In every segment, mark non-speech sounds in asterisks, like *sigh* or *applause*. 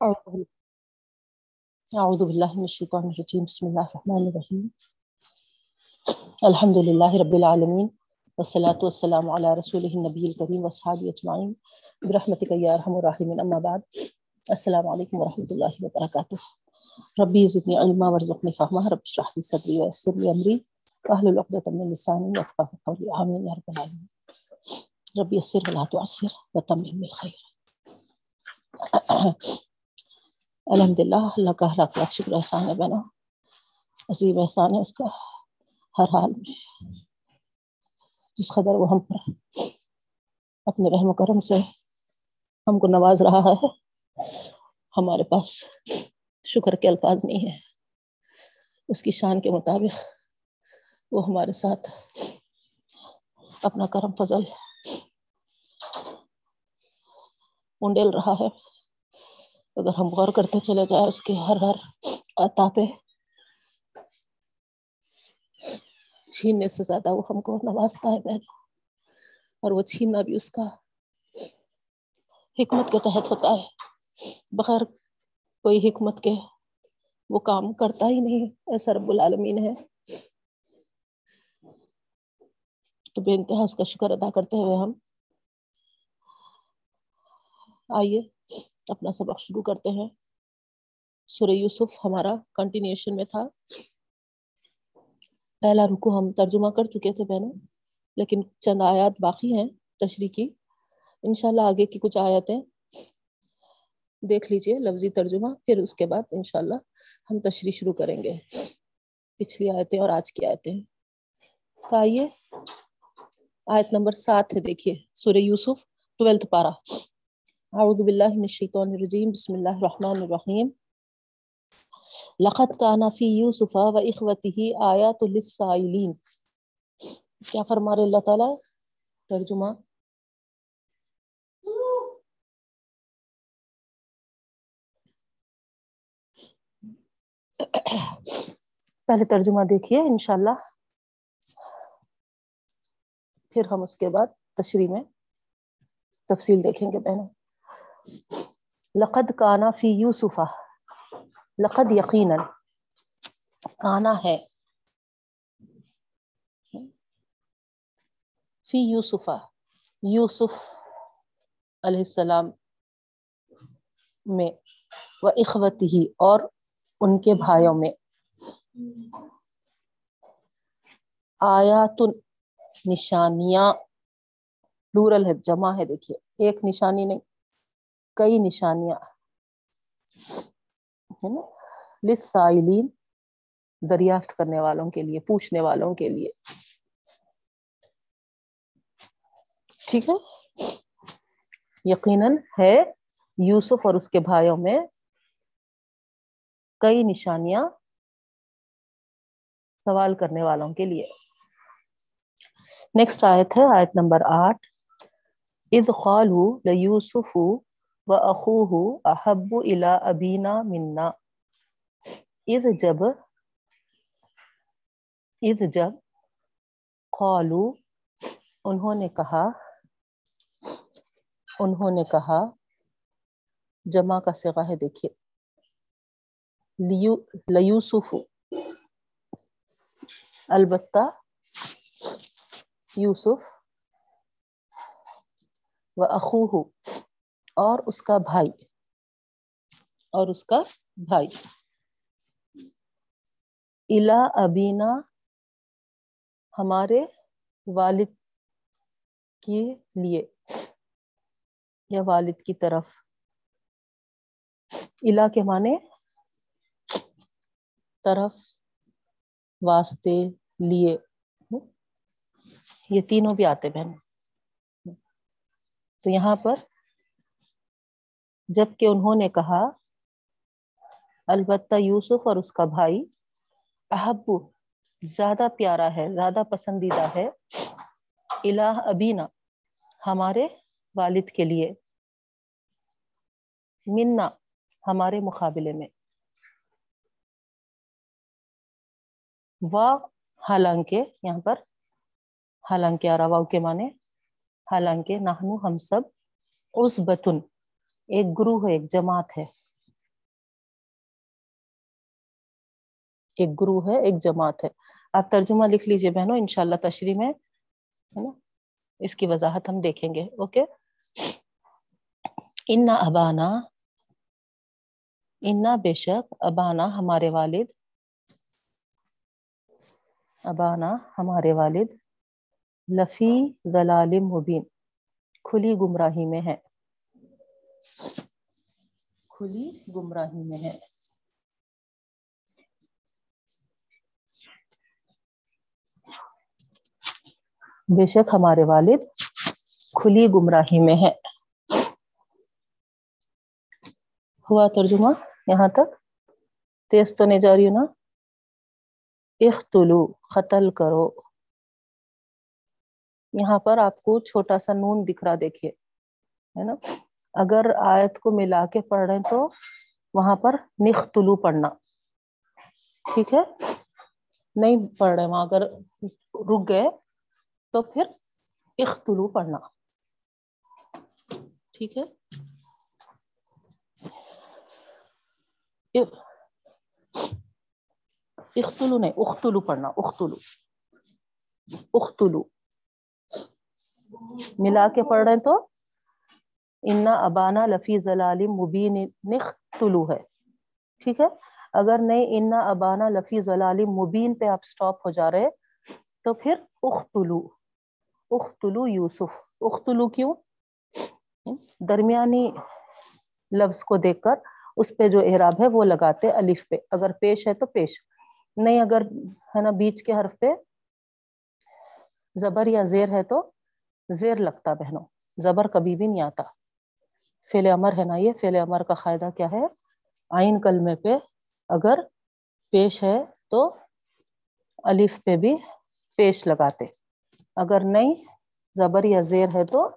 اعوذ باللہ من الشیطان الرجیم بسم اللہ الرحمن الرحیم الحمد للہ رب العالمین والصلاة والسلام علی رسولہ النبی الکریم واصحابہ اجمعین برحمتک یا ارحم الراحمین اما بعد، السلام علیکم ورحمۃ اللہ وبرکاتہ ربی زدنی علما وارزقنی فہما رب اشرح لي صدری ويسر لي امری واحلل عقدۃ من لسانی يفقهوا قولی آمین یا رب العالمین ربی یسر ولا تعسر وتمم بالخیر الحمد للہ اللہ کا لاکھ لاکھ شکر احسان ہے بنا عظیم احسان ہے اس کا، ہر حال میں۔ جس قدر وہ ہم پر اپنے رحم و کرم سے ہم کو نواز رہا ہے، ہمارے پاس شکر کے الفاظ نہیں ہے اس کی شان کے مطابق وہ ہمارے ساتھ اپنا کرم فضل انڈیل رہا ہے۔ اگر ہم غور کرتے چلے جائیں اس کے ہر ہر عطا پہ، چھیننے سے زیادہ وہ ہم کو نوازتا ہے بہن۔ اور وہ چھیننا بھی اس کا حکمت کے تحت ہوتا ہے۔ بغیر کوئی حکمت کے وہ کام کرتا ہی نہیں، ایسا رب العالمین ہے۔ تو بے انتہا اس کا شکر ادا کرتے ہوئے ہم آئیے۔ اپنا سبق شروع کرتے ہیں۔ سورہ یوسف ہمارا کنٹینیوشن میں تھا۔ پہلا رکو ہم ترجمہ کر چکے تھے بہنوں، لیکن چند آیات باقی ہیں تشریح کی۔ انشاءاللہ آگے کی کچھ آیتیں دیکھ لیجیے لفظی ترجمہ، پھر اس کے بعد انشاءاللہ ہم تشریح شروع کریں گے۔ پچھلی آیتیں اور آج کی آیتیں۔ تو آئیے، آیت نمبر سات ہے، دیکھیے، سورہ یوسف ٹویلتھ پارا اعوذ باللہ من الشیطان الرجیم، بسم اللہ الرحمن الرحیم. لقد کان فی یوسف و اخوته آیات للسائلین. کیا فرما رہے اللہ تعالی؟ ترجمہ. پہلے ترجمہ دیکھیے انشاءاللہ. پھر ہم اس کے بعد تشریح میں تفصیل دیکھیں گے بہنوں. لقد کانا فی یوسفا لقد یقینا کانا ہے۔ فی یوسفا یوسف علیہ السلام میں، و اخوت ہی اور ان کے بھائیوں میں۔ آیات نشانیاں پلورل ہے، جمع ہے، دیکھیے۔ ایک نشانی نہیں کئی نشانیاں ہے نا؟ لسائلین، دریافت کرنے والوں کے لیے، پوچھنے والوں کے لیے۔ ٹھیک ہے؟ یقیناً ہے یوسف اور اس کے بھائیوں میں کئی نشانیاں سوال کرنے والوں کے لیے۔ نیکسٹ آیت ہے، آیت نمبر آٹھ۔ اذ قالوا لیوسف و اخوہ احب الى ابینا منا اذ جب اذ جب قالو انہوں نے کہا، انہوں نے کہا، جمع کا صیغہ ہے، دیکھیے۔ لیوسف، البتہ یوسف و اخوہ اور اس کا بھائی۔ اور اس کا بھائی۔ الا ابینا، ہمارے والد کے لیے یا والد کی طرف۔ الا کے معنی طرف واسطے لیے۔ یہ تینوں بھی آتے بہن تو یہاں پر جبکہ انہوں نے کہا، البتہ یوسف اور اس کا بھائی احبو زیادہ پیارا ہے، زیادہ پسندیدہ ہے۔ الہ ابینا، ہمارے والد کے لیے۔ منا، ہمارے مقابلے میں۔ وا، حالانکہ، یہاں پر حالانکہ اراواؤ کے معنی، حالانکہ نحنو ہم سب اس بتن ایک گرو ہے ایک جماعت ہے۔ ایک گرو ہے، ایک جماعت ہے۔ آپ ترجمہ لکھ لیجیے بہنوں، انشاءاللہ تشریح میں، ہے نا؟ اس کی وضاحت ہم دیکھیں گے، اوکے؟ انا ابانا انا بے شک ابانا ہمارے والد۔ ابانا ہمارے والد۔ لفی ضلال مبین کھلی گمراہی میں ہے کھلی گمراہی میں ہے۔ بے شک ہمارے والد کھلی گمراہی میں ہے ہوا ترجمہ یہاں تک؟ تیز تو نہیں جا رہی نا؟ اختلو قتل کرو۔ یہاں پر آپ کو چھوٹا سا نون دکھ رہا دیکھیے، ہے نا؟ اگر آیت کو ملا کے پڑھ رہے تو وہاں پر نختلو پڑھنا۔ ٹھیک ہے؟ نہیں پڑھ رہے وہاں، اگر رک گئے تو پھر اختلو پڑھنا۔ ٹھیک ہے؟ اختلو نہیں، اختلو پڑھنا، اختلو۔ اختلو۔ ملا کے پڑھ رہے تو انا ابانا لفی ضلال مبین نختلو ہے۔ ٹھیک ہے؟ اگر نہیں، انا ابانا لفی ضلال مبین پہ آپ سٹاپ ہو جا رہے، تو پھر اختلو۔ اختلو یوسف۔ اختلو کیوں؟ درمیانی لفظ کو دیکھ کر اس پہ جو اعراب ہے وہ لگاتے الف پہ۔ اگر پیش ہے تو پیش۔ نہیں، اگر ہے نا بیچ کے حرف پہ زبر یا زیر ہے تو زیر لگتا بہنوں۔ زبر کبھی بھی نہیں آتا۔ فعل امر ہے نا یہ؟ فعل امر کا قاعدہ کیا ہے؟ آئین کلمے پہ اگر پیش ہے تو الف پہ بھی پیش لگاتے۔ اگر نہیں، زبر یا زیر ہے تو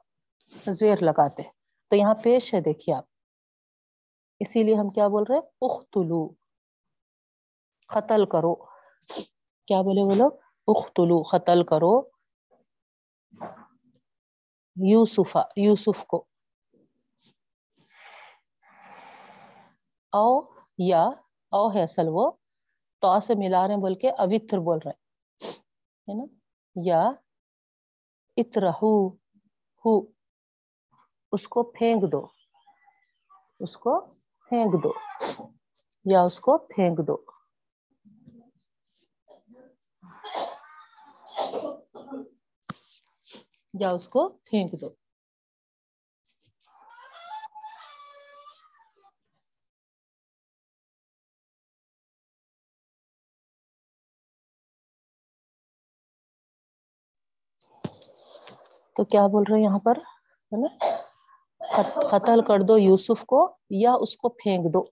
زیر لگاتے۔ تو یہاں پیش ہے دیکھیے آپ۔ اسی لیے ہم کیا بول رہے اختلو۔ قتل کرو۔ کیا بولے وہ لوگ؟ اختلو، قتل کرو۔ یوسفا، یوسف کو۔ او یا او ہے اصل وہ تو سے ملا رہے بول کے اوتر بول رہے ہے نا؟ یا اترہو، ہو، اس کو پھینک دو، اس کو پھینک دو، یا اس کو پھینک دو۔ یا اس کو پھینک دو۔ تو کیا بول رہے ہیں یہاں پر؟ ہے نا؟ قتل کر دو یوسف کو یا اس کو پھینک دو۔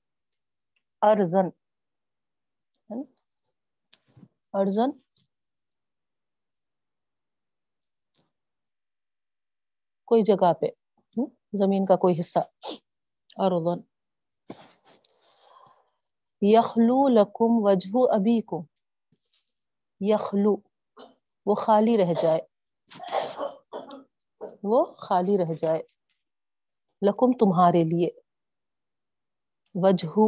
ارزن۔ ارزن۔ کوئی جگہ پہ۔ زمین کا کوئی حصہ۔ ارزن یخلو لکم وجہ ابھی کو یخلو۔ وہ خالی رہ جائے۔ وہ خالی رہ جائے۔ لکم تمہارے لیے۔ وجہ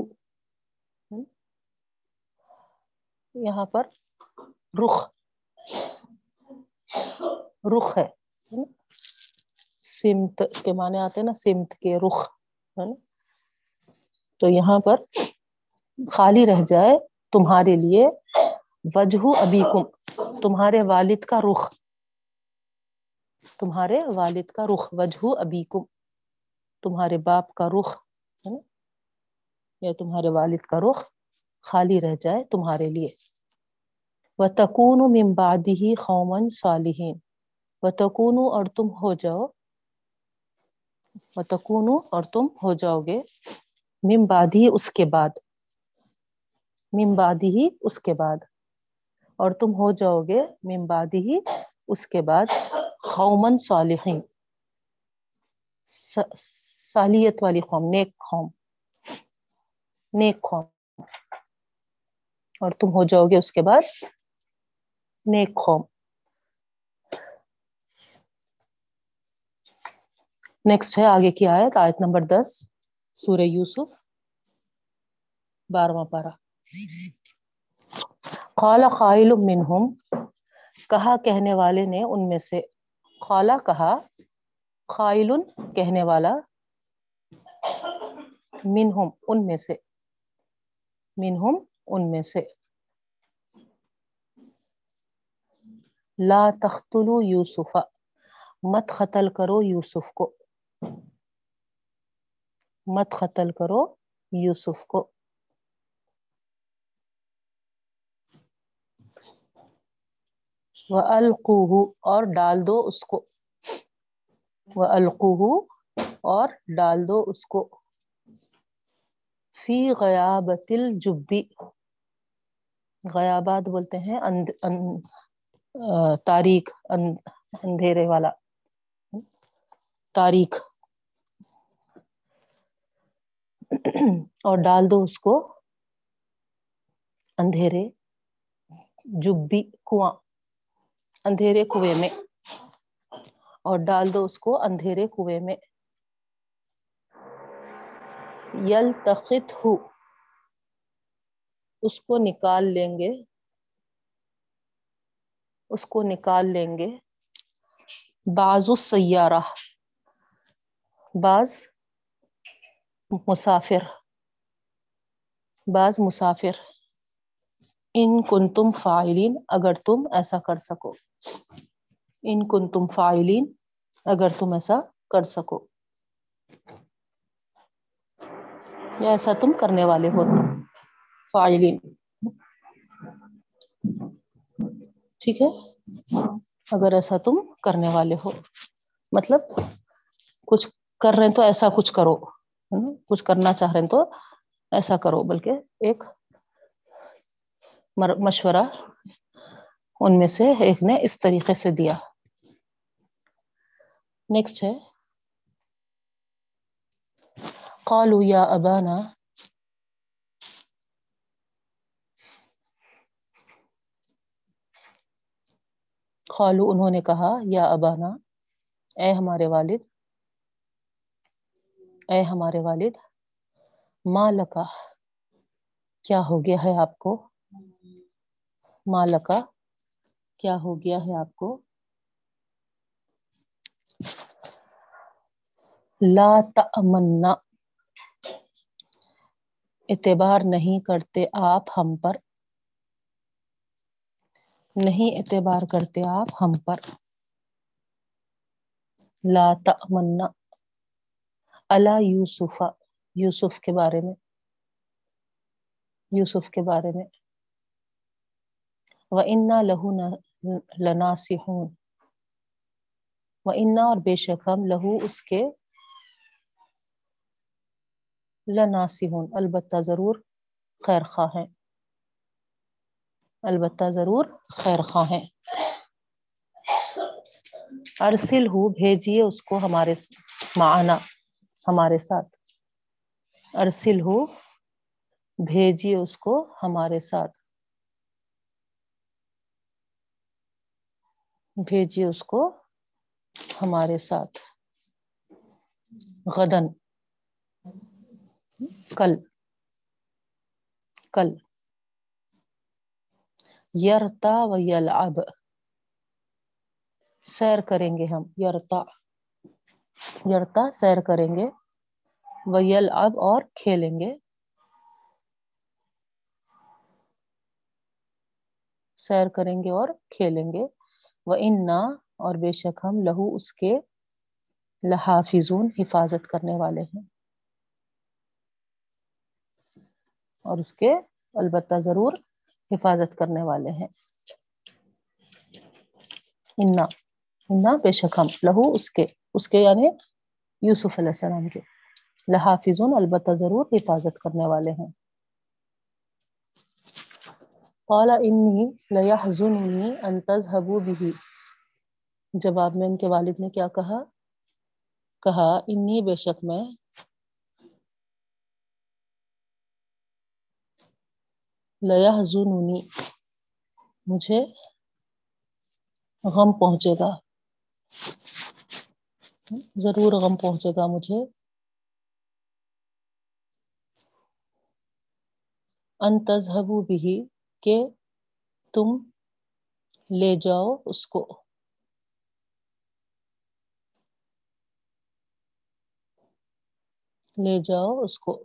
یہاں پر رخ۔ رخ ہے۔ سمت کے معنی آتے ہیں نا، سمت کے رخ۔ ہے نا تو یہاں پر خالی رہ جائے تمہارے لیے۔ وجہ ابھی کم تمہارے والد کا رخ۔ تمہارے والد کا رخ، وجہ ابھی کم تمہارے باپ کا رخ، ہے نا؟ یا تمہارے والد کا رخ خالی رہ جائے تمہارے لیے۔ و تکون ممبادی ہی قومن صالحین و تکون اور تم ہو جاؤ۔ و تکون اور تم ہو جاؤ گے۔ ممبادی اس کے بعد۔ ممبادی ہی اس کے بعد۔ اور تم ہو جاؤ گے۔ ممبادی ہی اس کے بعد۔ قومن صالحین۔ صالحیت والی قوم، نیک قوم۔ نیک قوم۔ اور تم ہو جاؤ گے اس کے بعد نیک قوم۔ نیکسٹ ہے آگے کی آیت آیت نمبر دس، سورہ یوسف بارواں پارا خالہ قائل منہم، کہا کہنے والے نے ان میں سے خالہ کہا خائل کہنے والا منہم ان میں سے، منہم ان میں سے۔ لا تختلو یوسف مت قتل کرو یوسف کو۔ مت قتل کرو یوسف کو۔ وہ القوہ اور ڈال دو اس کو۔ وہ القوہ اور ڈال دو اس کو۔ فی غیابت الجبی غیابات بولتے ہیں اند تاریخ اندھیرے والا۔ تاریخ اور ڈال دو اس کو۔ اندھیرے۔ جبی، کنواں۔ اندھیرے کنویں میں۔ اور ڈال دو اس کو اندھیرے کنویں میں۔ یل تخت ہو۔ اس کو نکال لیں گے۔ اس کو نکال لیں گے۔ بعض السیارہ۔ بعض مسافر۔ بعض مسافر۔ ان کن تم فائلین اگر تم ایسا کر سکو۔ ان کن تم فائلین اگر تم ایسا کر سکو۔ یا ایسا تم کرنے والے ہو۔ فائلین ٹھیک ہے۔ اگر ایسا تم کرنے والے ہو۔ مطلب کچھ کر رہے ہیں تو ایسا کچھ کرو۔ کچھ کرنا چاہ رہے ہیں تو ایسا کرو۔ بلکہ ایک مشورہ ان میں سے ایک نے اس طریقے سے دیا۔ نیکسٹ ہے۔ قالوا یا ابانا خالو انہوں نے کہا، یا ابانا اے ہمارے والد، اے ہمارے والد مالکا کیا ہو گیا ہے آپ کو؟ مالکا کیا ہو گیا ہے آپ کو؟ لا تمنا اعتبار نہیں کرتے آپ ہم پر۔ نہیں اعتبار کرتے آپ ہم پر۔ لا تمنا اللہ یوسف یوسف کے بارے میں۔ یوسف کے بارے میں۔ وہ انا لہو لناسحون و انا اور بے شک ہم لہو اس کے لناسحون البتہ ضرور خیر خواہ ہیں۔ البتہ ضرور خیر خواہ ہیں۔ ارسل ہو، بھیجیے اس کو ہمارے معنا ہمارے ساتھ۔ ارسل ہو، بھیجیے اس کو ہمارے ساتھ۔ بھیجیے اس کو ہمارے ساتھ۔ غدن۔ کل۔ کل۔ یرتا و یلعب۔ سیر کریں گے ہم۔ یرتا۔ یرتا سیر کریں گے۔ و یلعب اور کھیلیں گے۔ سیر کریں گے اور کھیلیں گے۔ وہ انا اور بے شک ہم لہو اس کے لحافظون، حفاظت کرنے والے ہیں۔ اور اس کے البتہ ضرور حفاظت کرنے والے ہیں۔ انا انا بے شک ہم لہو اس کے اس کے یعنی یوسف علیہ السلام کے لحافظون، البتہ ضرور حفاظت کرنے والے ہیں۔ قال انی لیحزننی ان تذهبوا به. جواب میں ان کے والد نے کیا کہا؟ کہا انی بے شک میں لیحزننی مجھے غم پہنچے گا۔ ضرور غم پہنچے گا مجھے۔ ان تذهبوا به کہ تم لے جاؤ اس کو۔ لے جاؤ اس کو۔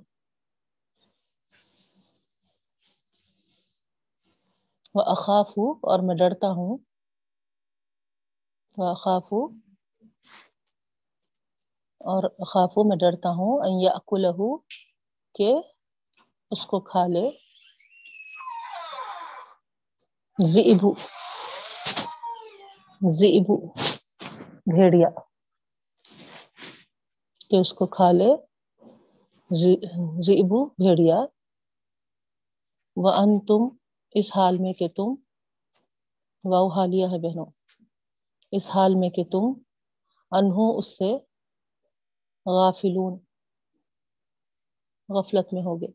وہ اخاف ہوں اور میں ڈرتا ہوں۔ وہ اخاف ہوں اور خافو میں ڈرتا ہوں۔ یا اکلہ کہ اس کو کھا لے۔ زیبو زیبو بھیڑیا۔ کہ اس کو کھا لے۔ زیبو بھیڑیا۔ وہ ان تم اس حال میں کہ تم، واؤ حالیہ ہے بہنوں، اس حال میں کہ تم انہوں اس سے غافلون، غفلت میں ہوگے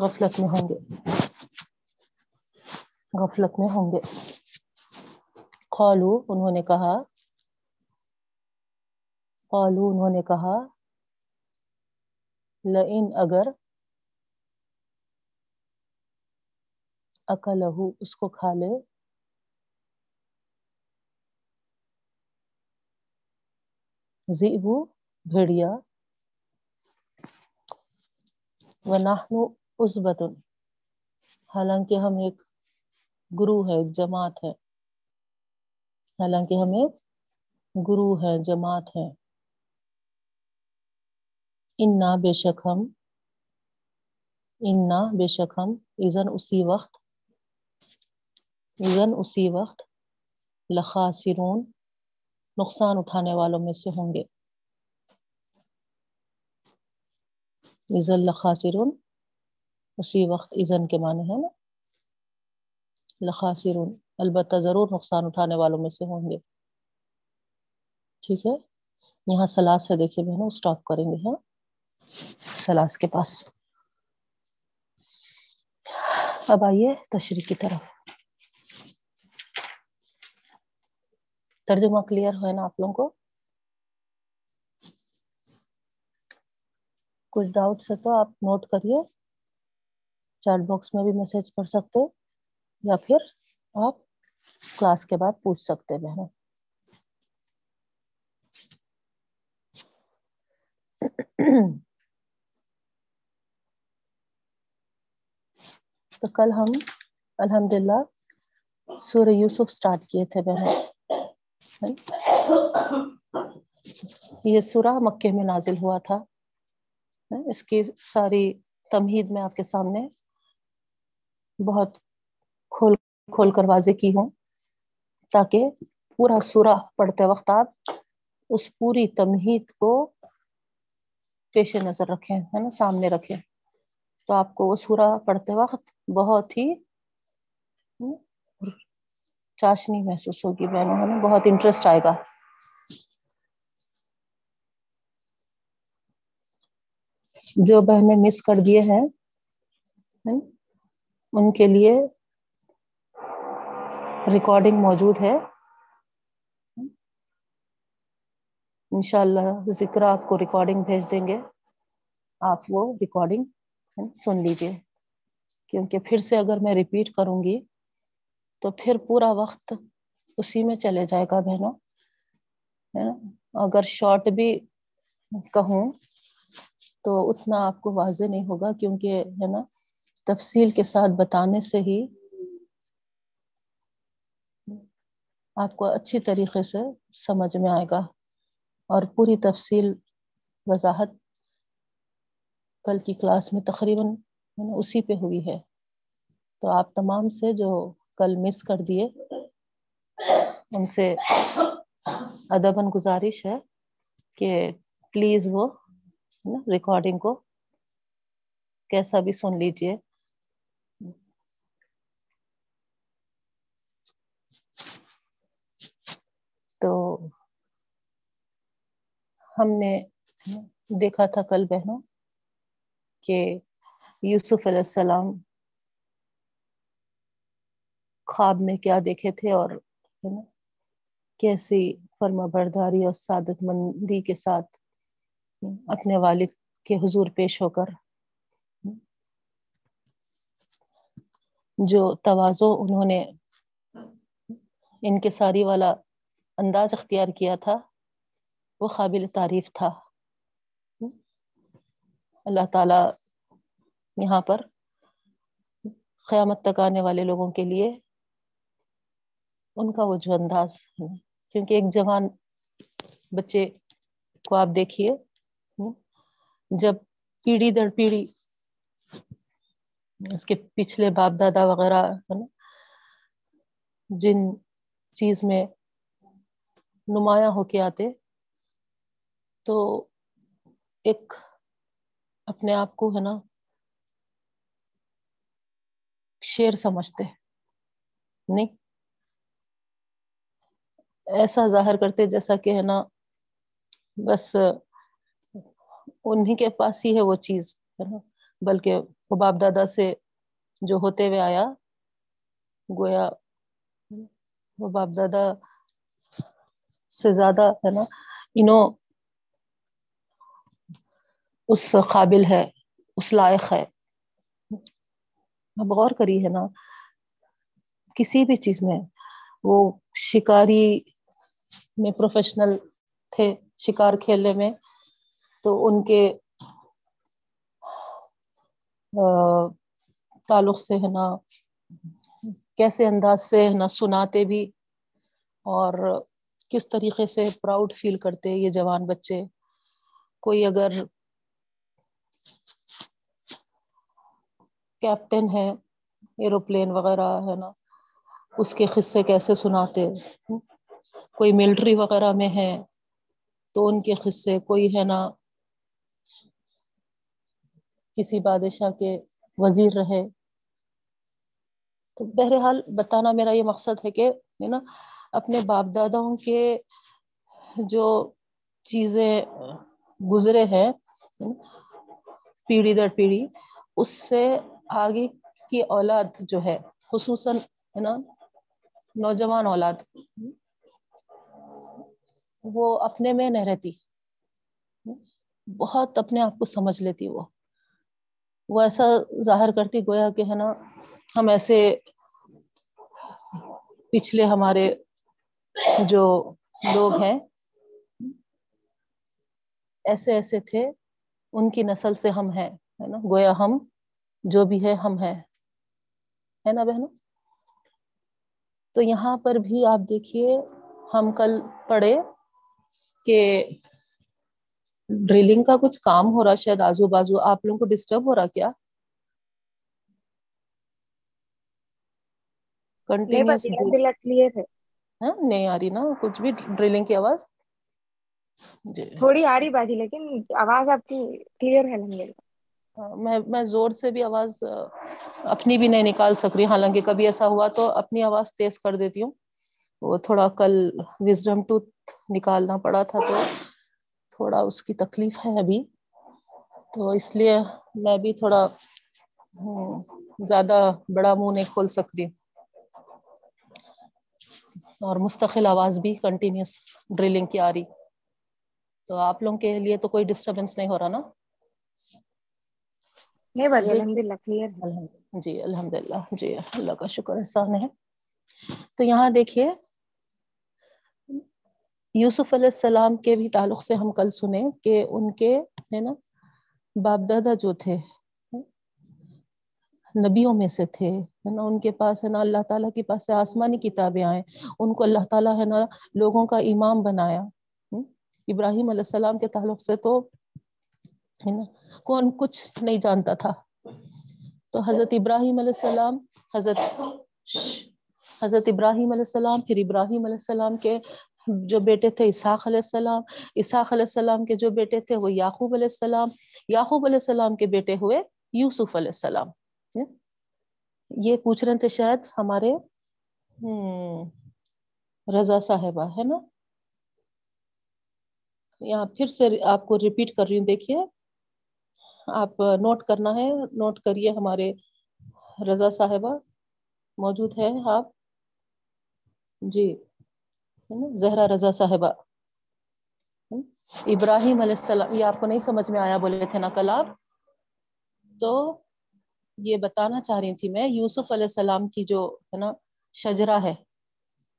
غفلت میں ہوں گے۔ غفلت میں ہوں گے۔ قالو، انہوں نے کہا۔ قالو، انہوں نے کہا۔ لئن اگر اکلہ اس کو کھا لے۔ زیبو بھیڑیا۔ ونحن عصبت حالانکہ ہم ایک گرو ہے ایک جماعت ہے۔ حالانکہ ہم ایک گرو ہے، جماعت ہے۔ انا بے شک ہم، انا بے شک ہم ایزن اسی وقت ایزن اسی وقت لخاسرون، نقصان اٹھانے والوں میں سے ہوں گے۔ ایزن لخاسرون، اسی وقت ایزن کے معنی ہے نا۔ لخاسرون، البتہ ضرور نقصان اٹھانے والوں میں سے ہوں گے۔ ٹھیک ہے؟ یہاں سلاس ہے، دیکھیے بہنوں اسٹاپ کریں گے ہاں؟ سلاس کے پاس۔ اب آئیے تشریح کی طرف۔ ترجمہ کلیئر ہے نا آپ لوگوں کو؟ کچھ ڈاؤٹس ہے تو آپ نوٹ کریے۔ چیٹ باکس میں بھی میسج کر سکتے۔ یا پھر آپ کلاس کے بعد پوچھ سکتے بہنوں تو کل ہم الحمد للہ سورہ یوسف اسٹارٹ کیے تھے بہن۔ یہ سورہ مکے میں نازل ہوا تھا۔ اس کی ساری تمہید میں آپ کے سامنے بہت کھول کر واضح کی ہوں تاکہ پورا سورہ پڑھتے وقت آپ اس پوری تمہید کو پیش نظر رکھیں، ہے نا، سامنے رکھیں۔ تو آپ کو وہ سورہ پڑھتے وقت بہت ہی چاشنی محسوس ہوگی بہنوں ہے بہت انٹرسٹ آئے گا۔ جو بہنیں مس کر دیے ہیں ان کے لیے ریکارڈنگ موجود ہے۔ انشاءاللہ ذکر آپ کو ریکارڈنگ بھیج دیں گے۔ آپ وہ ریکارڈنگ سن لیجیے کیونکہ پھر سے اگر میں ریپیٹ کروں گی تو پھر پورا وقت اسی میں چلے جائے گا بہنوں۔ اگر شارٹ بھی کہوں تو اتنا آپ کو واضح نہیں ہوگا کیونکہ ہے نا؟ تفصیل کے ساتھ بتانے سے ہی آپ کو اچھی طریقے سے سمجھ میں آئے گا اور پوری تفصیل وضاحت کل کی کلاس میں تقریباً اسی پہ ہوئی ہے۔ تو آپ تمام سے جو کل مس کر دیے، ان سے ادباً گزارش ہے کہ پلیز وہ ریکارڈنگ کو کیسا بھی سن لیجیے تو ہم نے دیکھا تھا کل بہنوں کہ یوسف علیہ السلام خواب میں کیا دیکھے تھے اور کیسی فرما برداری اور سعادت مندی کے ساتھ اپنے والد کے حضور پیش ہو کر جو توازو انہوں نے ان کے ساری والا انداز اختیار کیا تھا۔ وہ قابل تعریف تھا۔ اللہ تعالی یہاں پر قیامت تک آنے والے لوگوں کے لیے ان کا وہ جو انداز کیونکہ ایک جوان بچے کو آپ دیکھیے، جب پیڑھی در پیڑھی اس کے پچھلے باپ دادا وغیرہ، ہے نا، جن چیز میں نمایاں ہو کے آتے تو ایک اپنے آپ کو ہے نا شیر سمجھتے نہیں؟ ایسا ظاہر کرتے جیسا کہ ہے نا بس انہیں کے پاس ہی ہے وہ چیز، ہے نا؟ بلکہ وہ باپ دادا سے جو ہوتے ہوئے آیا، گویا وہ باپ دادا سے زیادہ ہے نا انوں اس قابل ہے، اس لائق ہے۔ اب غور کری ہے نا، کسی بھی چیز میں وہ شکاری میں پروفیشنل تھے، شکار کھیلنے میں، تو ان کے تعلق سے ہے نا، کیسے انداز سے ہے نا سناتے بھی اور کس طریقے سے پراؤڈ فیل کرتے یہ جوان بچے۔ کوئی اگر کیپٹن ہے ایروپلین وغیرہ ہے نا، اس کے قصے کیسے سناتے کوئی ملٹری وغیرہ میں ہے تو ان کے قصے، کوئی ہے نا کسی بادشاہ کے وزیر رہے۔ تو بہرحال بتانا میرا یہ مقصد ہے کہ نا، اپنے باپ داداؤں کے جو چیزیں گزرے ہیں پیڑھی در پیڑھی، اس سے آگے کی اولاد جو ہے، خصوصا ہے نا، نوجوان اولاد، وہ اپنے میں نہیں رہتی۔ بہت اپنے آپ کو سمجھ لیتی وہ۔ وہ ایسا ظاہر کرتی گویا کہ ہے نا، ہم ایسے پچھلے ہمارے جو لوگ ہیں، ایسے ایسے تھے، ان کی نسل سے ہم ہیں، ہے نا۔ گویا ہم جو بھی ہے ہم ہے ہے نا بہن تو یہاں پر بھی آپ دیکھیے ہم کل پڑھے کہ ڈرلنگ کا کچھ کام ہو رہا شاید آزو بازو آپ لوگوں کو ڈسٹرب ہو رہا کیا؟ کنٹینیوس ہے نہیں آ رہی نا کچھ بھی ڈرلنگ کی آواز؟ جی۔ تھوڑی آ رہی باجی لیکن آواز آپ کی کلیئر ہے میں میں زور سے بھی آواز اپنی بھی نہیں نکال سک رہی، حالانکہ کبھی ایسا ہوا تو اپنی آواز تیز کر دیتی ہوں۔ وہ تھوڑا کل وزڈم ٹوتھ نکالنا پڑا تھا تو تھوڑا اس کی تکلیف ہے ابھی۔ تو اس لیے میں بھی تھوڑا زیادہ بڑا منہ نہیں کھول سکتی اور مستقل آواز بھی کنٹینیوس ڈرلنگ کی آ رہی۔ تو آپ لوگوں کے لیے تو کوئی ڈسٹربینس نہیں ہو رہا نا؟ نہیں الحمد للہ کلیئر ہے۔ جی الحمد للہ جی اللہ کا شکر احسان ہے۔ تو یہاں دیکھیے یوسف علیہ السلام کے بھی تعلق سے ہم کل سنے کہ ان کے ہے نا باپ دادا جو تھے نبیوں میں سے تھے نا ان کے پاس ہے نا اللہ تعالی کے پاس سے آسمانی کتابیں آئے ان کو اللہ تعالی ہے نا لوگوں کا امام بنایا۔ ابراہیم علیہ السلام کے تعلق سے تو ہے نا؟ کون کچھ نہیں جانتا تھا۔ تو حضرت ابراہیم علیہ السلام، حضرت حضرت ابراہیم علیہ السلام، پھر ابراہیم علیہ السلام کے جو بیٹے تھے، اسحاق علیہ السلام، اسحاق علیہ السلام کے جو بیٹے تھے، وہ یعقوب علیہ السلام، یعقوب علیہ السلام کے بیٹے ہوئے یوسف علیہ السلام۔ یہ پوچھ رہے تھے شاید ہمارے رضا صاحبہ، ہے نا؟ یہاں پھر سے آپ کو ریپیٹ کر رہی ہوں، دیکھیے۔ آپ نوٹ کرنا ہے، نوٹ کریے ہمارے رضا صاحبہ موجود ہے آپ۔ جی زہرا رضا صاحبہ۔ ابراہیم علیہ السلام، یہ آپ کو نہیں سمجھ میں آیا، بولے تھے نا کل آپ۔ تو یہ بتانا چاہ رہی تھی میں، یوسف علیہ السلام کی جو، ہے نا شجرا ہے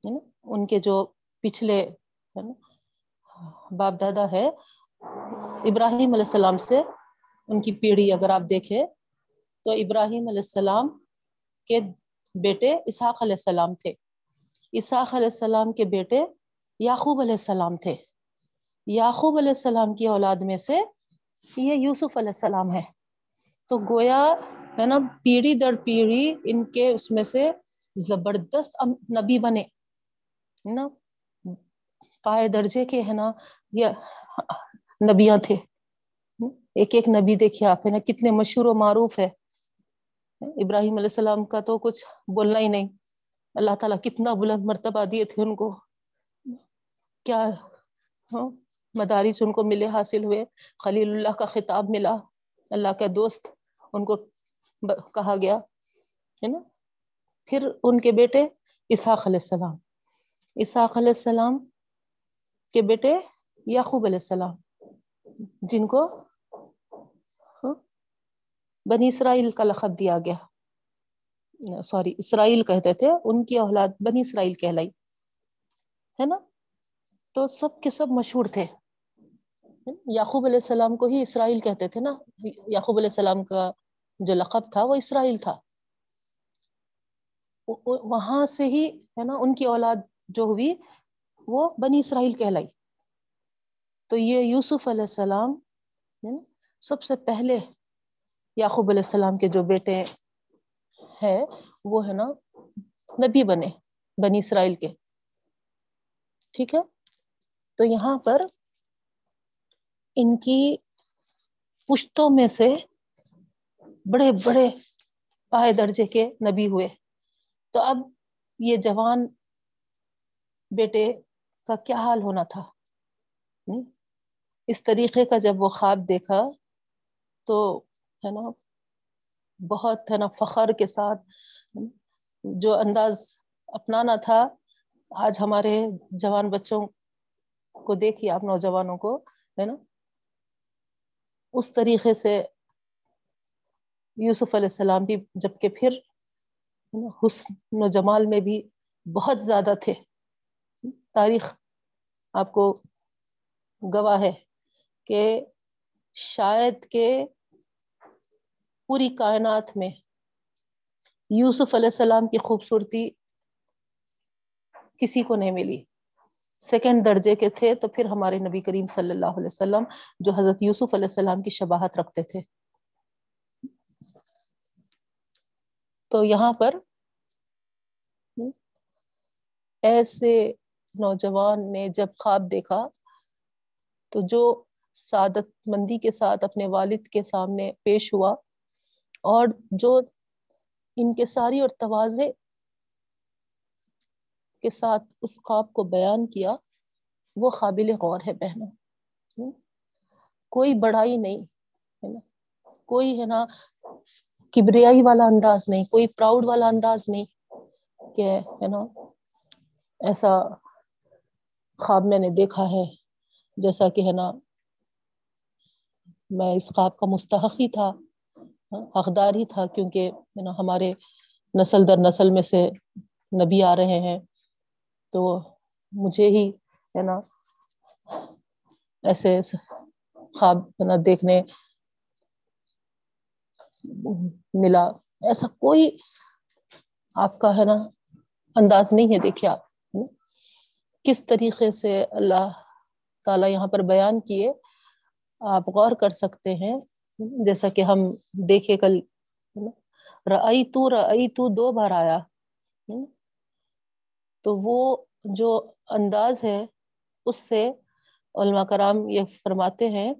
نا، ان کے جو پچھلے، ہے نا، باپ دادا ہے، ابراہیم علیہ السلام سے ان کی پیڑھی اگر آپ دیکھیں، تو ابراہیم علیہ السلام کے بیٹے اسحاق علیہ السلام تھے۔ اسحاق علیہ السلام کے بیٹے یعقوب علیہ السلام تھے۔ یعقوب علیہ السلام کی اولاد میں سے یہ یوسف علیہ السلام ہے تو گویا ہے نا، پیڑھی در پیڑھی ان کے اس میں سے زبردست نبی بنے۔ نا؟ پائے درجے کے ہے نا، یہ نبیاں تھے۔ ایک ایک نبی دیکھیے آپ ہے نا، کتنے مشہور و معروف ہے۔ ابراہیم علیہ السلام کا تو کچھ بولنا ہی نہیں۔ اللہ تعالیٰ کتنا بلند مرتبہ دیے تھے ان کو۔ کیا ہاں، مدارس ان کو ملے، حاصل ہوئے۔ خلیل اللہ کا خطاب ملا۔ اللہ کا دوست ان کو کہا گیا۔ ہے نا؟ پھر ان کے بیٹے اسحاق علیہ السلام۔ اسحاق علیہ السلام کے بیٹے یعقوب علیہ السلام، جن کو بنی اسرائیل کا لقب دیا گیا۔ سوری، اسرائیل کہتے تھے، ان کی اولاد بنی اسرائیل کہلائی، ہے نا؟ تو سب کے سب مشہور تھے۔ یعقوب علیہ السلام کو ہی اسرائیل کہتے تھے نا۔ یعقوب علیہ السلام کا جو لقب تھا، وہ اسرائیل تھا۔ وہاں سے ہی، ہے نا، ان کی اولاد جو ہوئی، وہ بنی اسرائیل کہلائی۔ تو یہ یوسف علیہ السلام سب سے پہلے یعقوب علیہ السلام کے جو بیٹے ہے وہ ہے نا نبی بنے، بنی اسرائیل کے۔ ٹھیک ہے؟ تو یہاں پر ان کی پشتوں میں سے بڑے بڑے پائے درجے کے نبی ہوئے۔ تو اب یہ جوان بیٹے کا کیا حال ہونا تھا؟ اس طریقے کا جب وہ خواب دیکھا تو ہے نا، بہت ہے نا فخر کے ساتھ، جو انداز اپنانا تھا، آج ہمارے جوان بچوں کو دیکھیے آپ نوجوانوں کو، ہے نا؟ اس طریقے سے یوسف علیہ السلام بھی جبکہ پھر حسن و جمال میں بھی بہت زیادہ تھے۔ تاریخ آپ کو گواہ ہے کہ شاید کہ پوری کائنات میں یوسف علیہ السلام کی خوبصورتی کسی کو نہیں ملی۔ سیکنڈ درجے کے تھے تو پھر ہمارے نبی کریم صلی اللہ علیہ وسلم جو حضرت یوسف علیہ السلام کی شباہت رکھتے تھے۔ تو یہاں پر ایسے نوجوان نے جب خواب دیکھا تو جو سعادت مندی کے ساتھ اپنے والد کے سامنے پیش ہوا اور جو ان کے ساری اور توازے کے ساتھ اس خواب کو بیان کیا، وہ قابل غور ہے بہنوں۔ کوئی بڑائی نہیں، ہے نا؟ کوئی ہے نا، کبریائی والا انداز نہیں، کوئی پراؤڈ والا انداز نہیں کہ، ہے نا، ایسا خواب میں نے دیکھا ہے، جیسا کہ، ہے نا، میں اس خواب کا مستحق ہی تھا۔ حقدار ہی تھا کیونکہ ہے نا ہمارے نسل در نسل میں سے نبی آ رہے ہیں۔ تو مجھے ہی ہے نا ایسے خواب ہے نا دیکھنے ملا۔ ایسا کوئی آپ کا، ہے نا، انداز نہیں ہے۔ دیکھے آپ، کس طریقے سے اللہ تعالیٰ یہاں پر بیان کیے، آپ غور کر سکتے ہیں۔ جیسا کہ ہم دیکھے کل رئی تو رئی تو دو بار آیا تو وہ جو انداز ہے، اس سے علماء کرام یہ فرماتے ہیں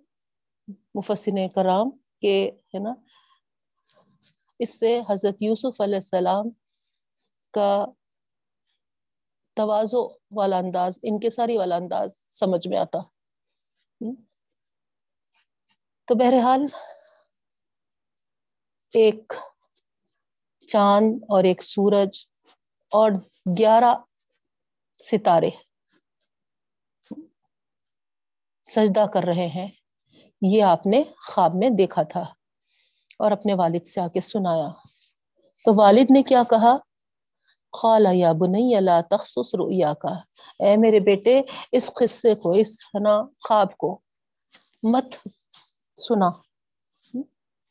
مفسن کرام، کہ، ہے نا، اس سے حضرت یوسف علیہ السلام کا توازو والا انداز، انکساری والا انداز سمجھ میں آتا تو بہرحال ایک چاند اور ایک سورج اور گیارہ ستارے سجدہ کر رہے ہیں۔ یہ آپ نے خواب میں دیکھا تھا اور اپنے والد سے آ کے سنایا۔ تو والد نے کیا کہا؟ خالا یا بنی، لا تخصص رؤیا کا اے میرے بیٹے، اس قصے کو، اس خواب کو مت سنا۔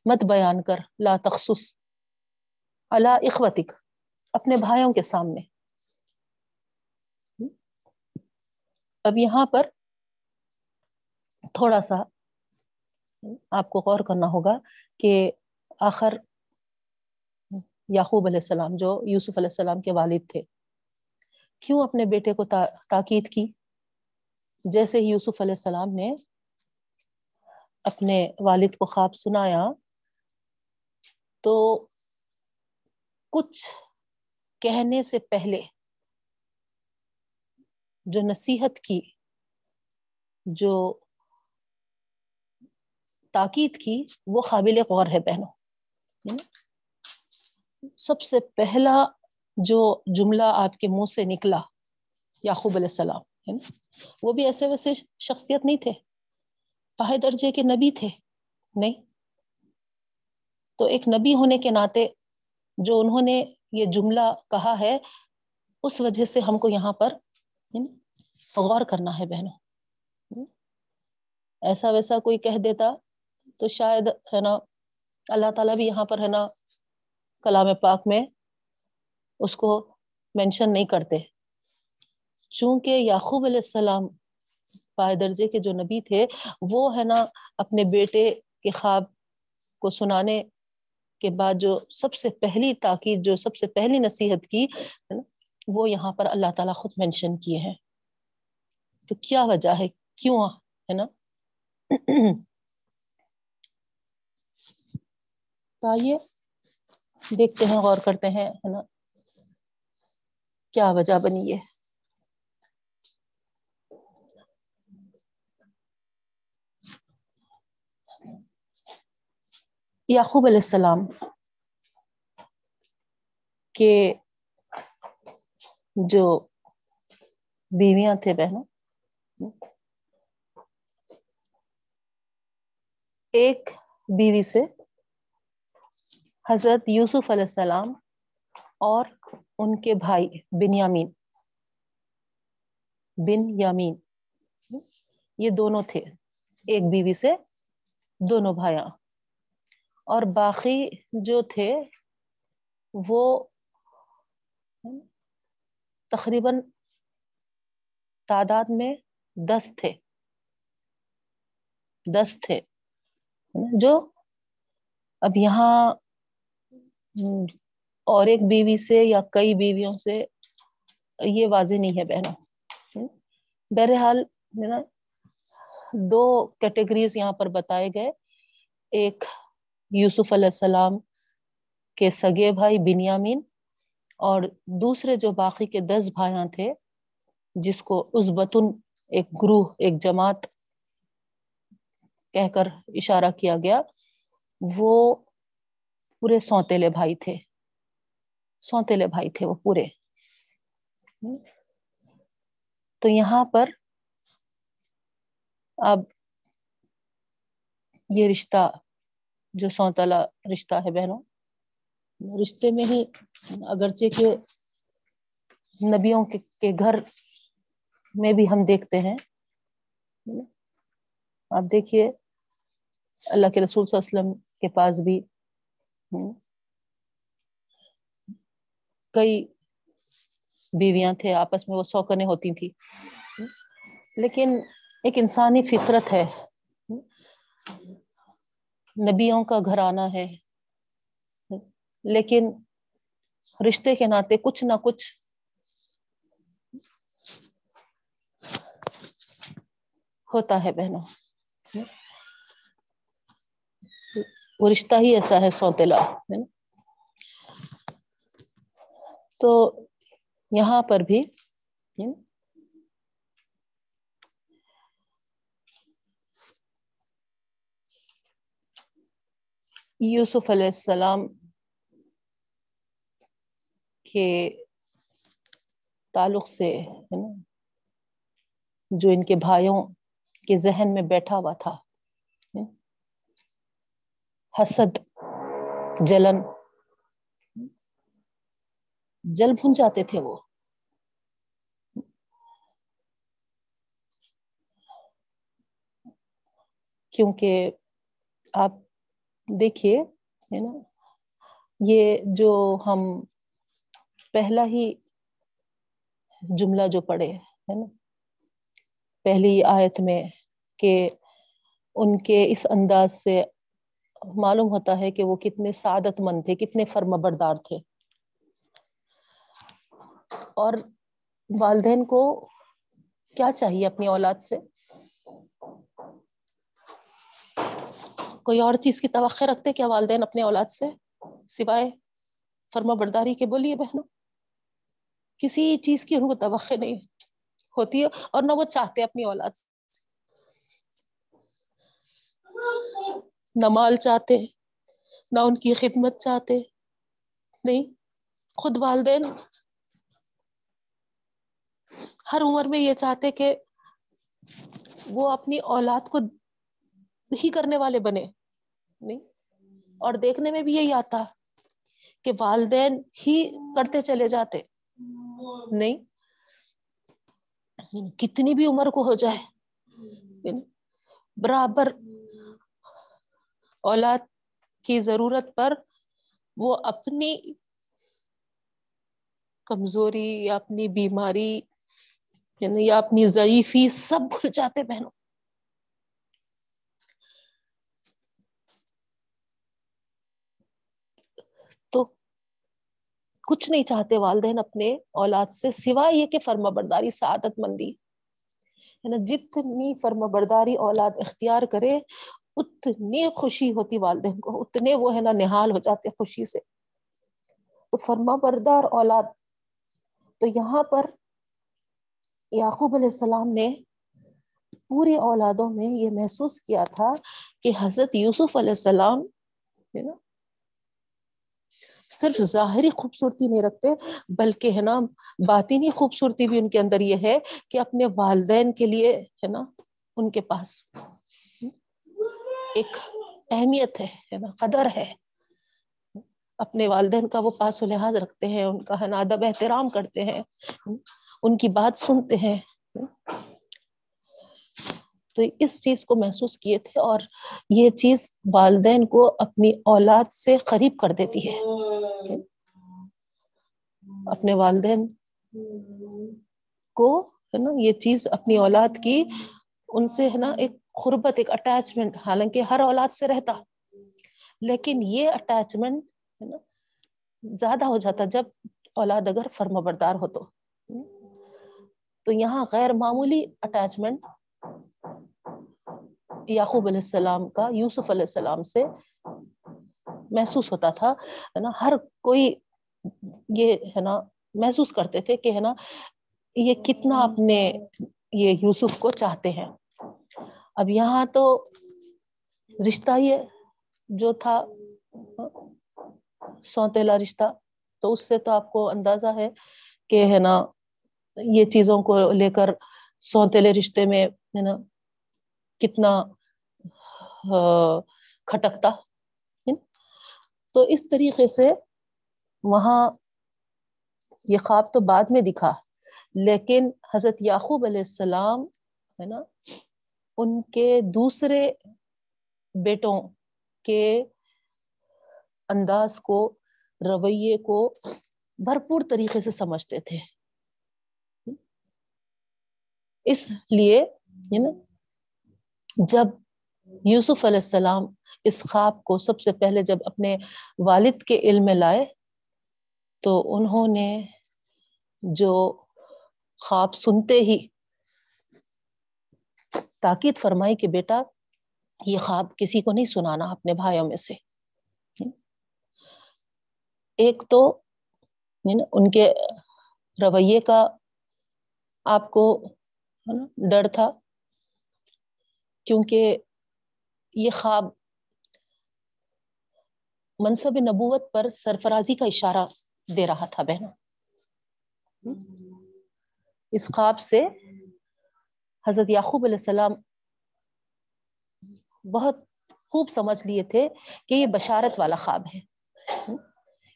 مت بیان کر، لا تخصص۔ اللہ اخوتک، اپنے بھائیوں کے سامنے۔ اب یہاں پر تھوڑا سا آپ کو غور کرنا ہوگا کہ آخر یعقوب علیہ السلام، جو یوسف علیہ السلام کے والد تھے، کیوں اپنے بیٹے کو تاکید کی؟ جیسے ہی یوسف علیہ السلام نے اپنے والد کو خواب سنایا تو کچھ کہنے سے پہلے جو نصیحت کی، جو تاکید کی، وہ قابل غور ہے بہنوں۔ یعنی سب سے پہلا جو جملہ آپ کے منہ سے نکلا، یعقوب علیہ السلام ہے نا وہ بھی ایسے ویسے شخصیت نہیں تھے۔ پاہے درجے کے نبی تھے۔ نہیں۔ تو ایک نبی ہونے کے ناطے جو انہوں نے یہ جملہ کہا ہے، اس وجہ سے ہم کو یہاں پر یعنی غور کرنا ہے بہنوں۔ ایسا ویسا کوئی کہہ دیتا تو شاید، ہے نا، اللہ تعالیٰ بھی یہاں پر، ہے نا، کلام پاک میں اس کو مینشن نہیں کرتے۔ چونکہ یعقوب علیہ السلام پائے درجے کے جو نبی تھے، وہ ہے نا اپنے بیٹے کے خواب کو سنانے کے بعد جو سب سے پہلی تاکید، جو سب سے پہلی نصیحت کی وہ یہاں پر اللہ تعالیٰ خود مینشن کیے ہیں۔ تو کیا وجہ ہے؟ کیوں؟ ہے نا؟ تو آئیے دیکھتے ہیں، غور کرتے ہیں، ہے نا، کیا وجہ بنی ہے۔ یعقوب علیہ السلام کے جو بیویاں تھے بہنوں، ایک بیوی سے حضرت یوسف علیہ السلام اور ان کے بھائی بن یامین بن یامین یہ دونوں تھے، ایک بیوی سے دونوں بھائیاں۔ اور باقی جو تھے وہ تقریباً تعداد میں دس تھے۔ دس تھے۔ جو اب یہاں اور ایک بیوی سے یا کئی بیویوں سے یہ واضح نہیں ہے بہنوں۔ بہرحال دو کیٹیگریز یہاں پر بتائے گئے۔ ایک یوسف علیہ السلام کے سگے بھائی بنیامین اور دوسرے جو باقی کے دس بھائیاں تھے، جس کو اس بتن ایک گروہ، ایک جماعت کہہ کر اشارہ کیا گیا، وہ پورے سوتےلے بھائی تھے۔ سوتےلے بھائی تھے وہ پورے۔ تو یہاں پر اب یہ رشتہ جو سوتلا رشتہ ہے بہنوں رشتے میں ہی اگرچہ کے نبیوں کے گھر میں بھی ہم دیکھتے ہیں۔ آپ دیکھیے، اللہ کے رسول صلی اللہ علیہ وسلم کے پاس بھی کئی بیویاں تھے، آپس میں وہ سوکنے ہوتی تھی لیکن ایک انسانی فطرت ہے۔ نبیوں کا گھر آنا ہے۔ لیکن رشتے کے ناطے کچھ نہ کچھ ہوتا ہے بہنوں۔ وہ رشتہ ہی ایسا ہے سوتےلا ہے نا؟ تو یہاں پر بھی یوسف علیہ السلام کے تعلق سے جو ان کے بھائیوں کے ذہن میں بیٹھا ہوا تھا حسد، جلن، جل بھن جاتے تھے وہ۔ کیونکہ آپ دیکھیے، ہے نا، یہ جو ہم پہلا ہی جملہ جو پڑھے، ہے نا، پہلی آیت میں کہ ان کے اس انداز سے معلوم ہوتا ہے کہ وہ کتنے سعادت مند تھے، کتنے فرم بردار تھے۔ اور والدین کو کیا چاہیے اپنی اولاد سے؟ کوئی اور چیز کی توقع رکھتے کیا والدین اپنے اولاد سے؟ سوائے فرما برداری کے بولیے بہنوں۔ کسی چیز کی ان کو توقع نہیں ہوتی ہے اور نہ وہ چاہتے اپنی اولاد سے۔ نہ مال چاہتے، نہ ان کی خدمت چاہتے۔ نہیں، خود والدین ہر عمر میں یہ چاہتے کہ وہ اپنی اولاد کو ہی کرنے والے بنے۔ نہیں۔ اور دیکھنے میں بھی یہی آتا کہ والدین ہی کرتے چلے جاتے۔ نہیں۔ یعنی کتنی بھی عمر کو ہو جائے۔ یعنی برابر اولاد کی ضرورت پر وہ اپنی کمزوری یا اپنی بیماری یعنی یا اپنی ضعیفی سب بھول جاتے بہنوں۔ کچھ نہیں چاہتے والدین اپنے اولاد سے سوائے یہ کہ فرما برداری، سعادت مندی۔ ہے نا جتنی فرما برداری اولاد اختیار کرے، اتنی خوشی ہوتی والدین کو، اتنے وہ ہے نا نہال ہو جاتے خوشی سے۔ تو فرما بردار اولاد، تو یہاں پر یعقوب علیہ السلام نے پوری اولادوں میں یہ محسوس کیا تھا کہ حضرت یوسف علیہ السلام، ہے نا صرف ظاہری خوبصورتی نہیں رکھتے، بلکہ ہے نا باطینی خوبصورتی بھی ان کے اندر یہ ہے کہ اپنے والدین کے لیے ہے نا، ان کے پاس ایک اہمیت ہے نا، قدر ہے۔ اپنے والدین کا وہ پاس و لحاظ رکھتے ہیں، ان کا ہے نا ادب، احترام کرتے ہیں، ان کی بات سنتے ہیں۔ تو اس چیز کو محسوس کیے تھے اور یہ چیز والدین کو اپنی اولاد سے قریب کر دیتی ہے۔ اپنے والدین کو، ہے نا، یہ چیز اپنی اولاد کی، ان سے، ہے نا، ایک قربت، ایک اٹیچمنٹ حالانکہ ہر اولاد سے رہتا۔ لیکن یہ اٹیچمنٹ ہے نا، زیادہ ہو جاتا جب اولاد اگر فرما بردار ہو تو۔ تو یہاں غیر معمولی اٹیچمنٹ یعقوب علیہ السلام کا، یوسف علیہ السلام سے محسوس ہوتا تھا، ہے نا؟ ہر کوئی یہ، ہے نا، محسوس کرتے تھے کہ، ہے نا، یہ کتنا اپنے یہ یوسف کو چاہتے ہیں۔ اب یہاں تو رشتہ یہ جو تھا سوتےلا رشتہ، تو اس سے تو آپ کو اندازہ ہے کہ، ہے نا، یہ چیزوں کو لے کر سوتےلے رشتے میں، ہے نا، کتنا کھٹکتا تو اس طریقے سے وہاں یہ خواب تو بعد میں دکھا، لیکن حضرت یعقوب علیہ السلام ہے نا، ان کے دوسرے بیٹوں کے انداز کو، رویے کو بھرپور طریقے سے سمجھتے تھے۔ اس لیے نا، جب یوسف علیہ السلام اس خواب کو سب سے پہلے جب اپنے والد کے علم میں لائے، تو انہوں نے جو خواب سنتے ہی تاکید فرمائی کہ بیٹا، یہ خواب کسی کو نہیں سنانا اپنے بھائیوں میں سے۔ ایک تو ان کے رویے کا آپ کو ڈر تھا، کیونکہ یہ خواب منصب نبوت پر سرفرازی کا اشارہ دے رہا تھا بہنوں۔ اس خواب سے حضرت یعقوب علیہ السلام بہت خوب سمجھ لیے تھے کہ یہ بشارت والا خواب ہے۔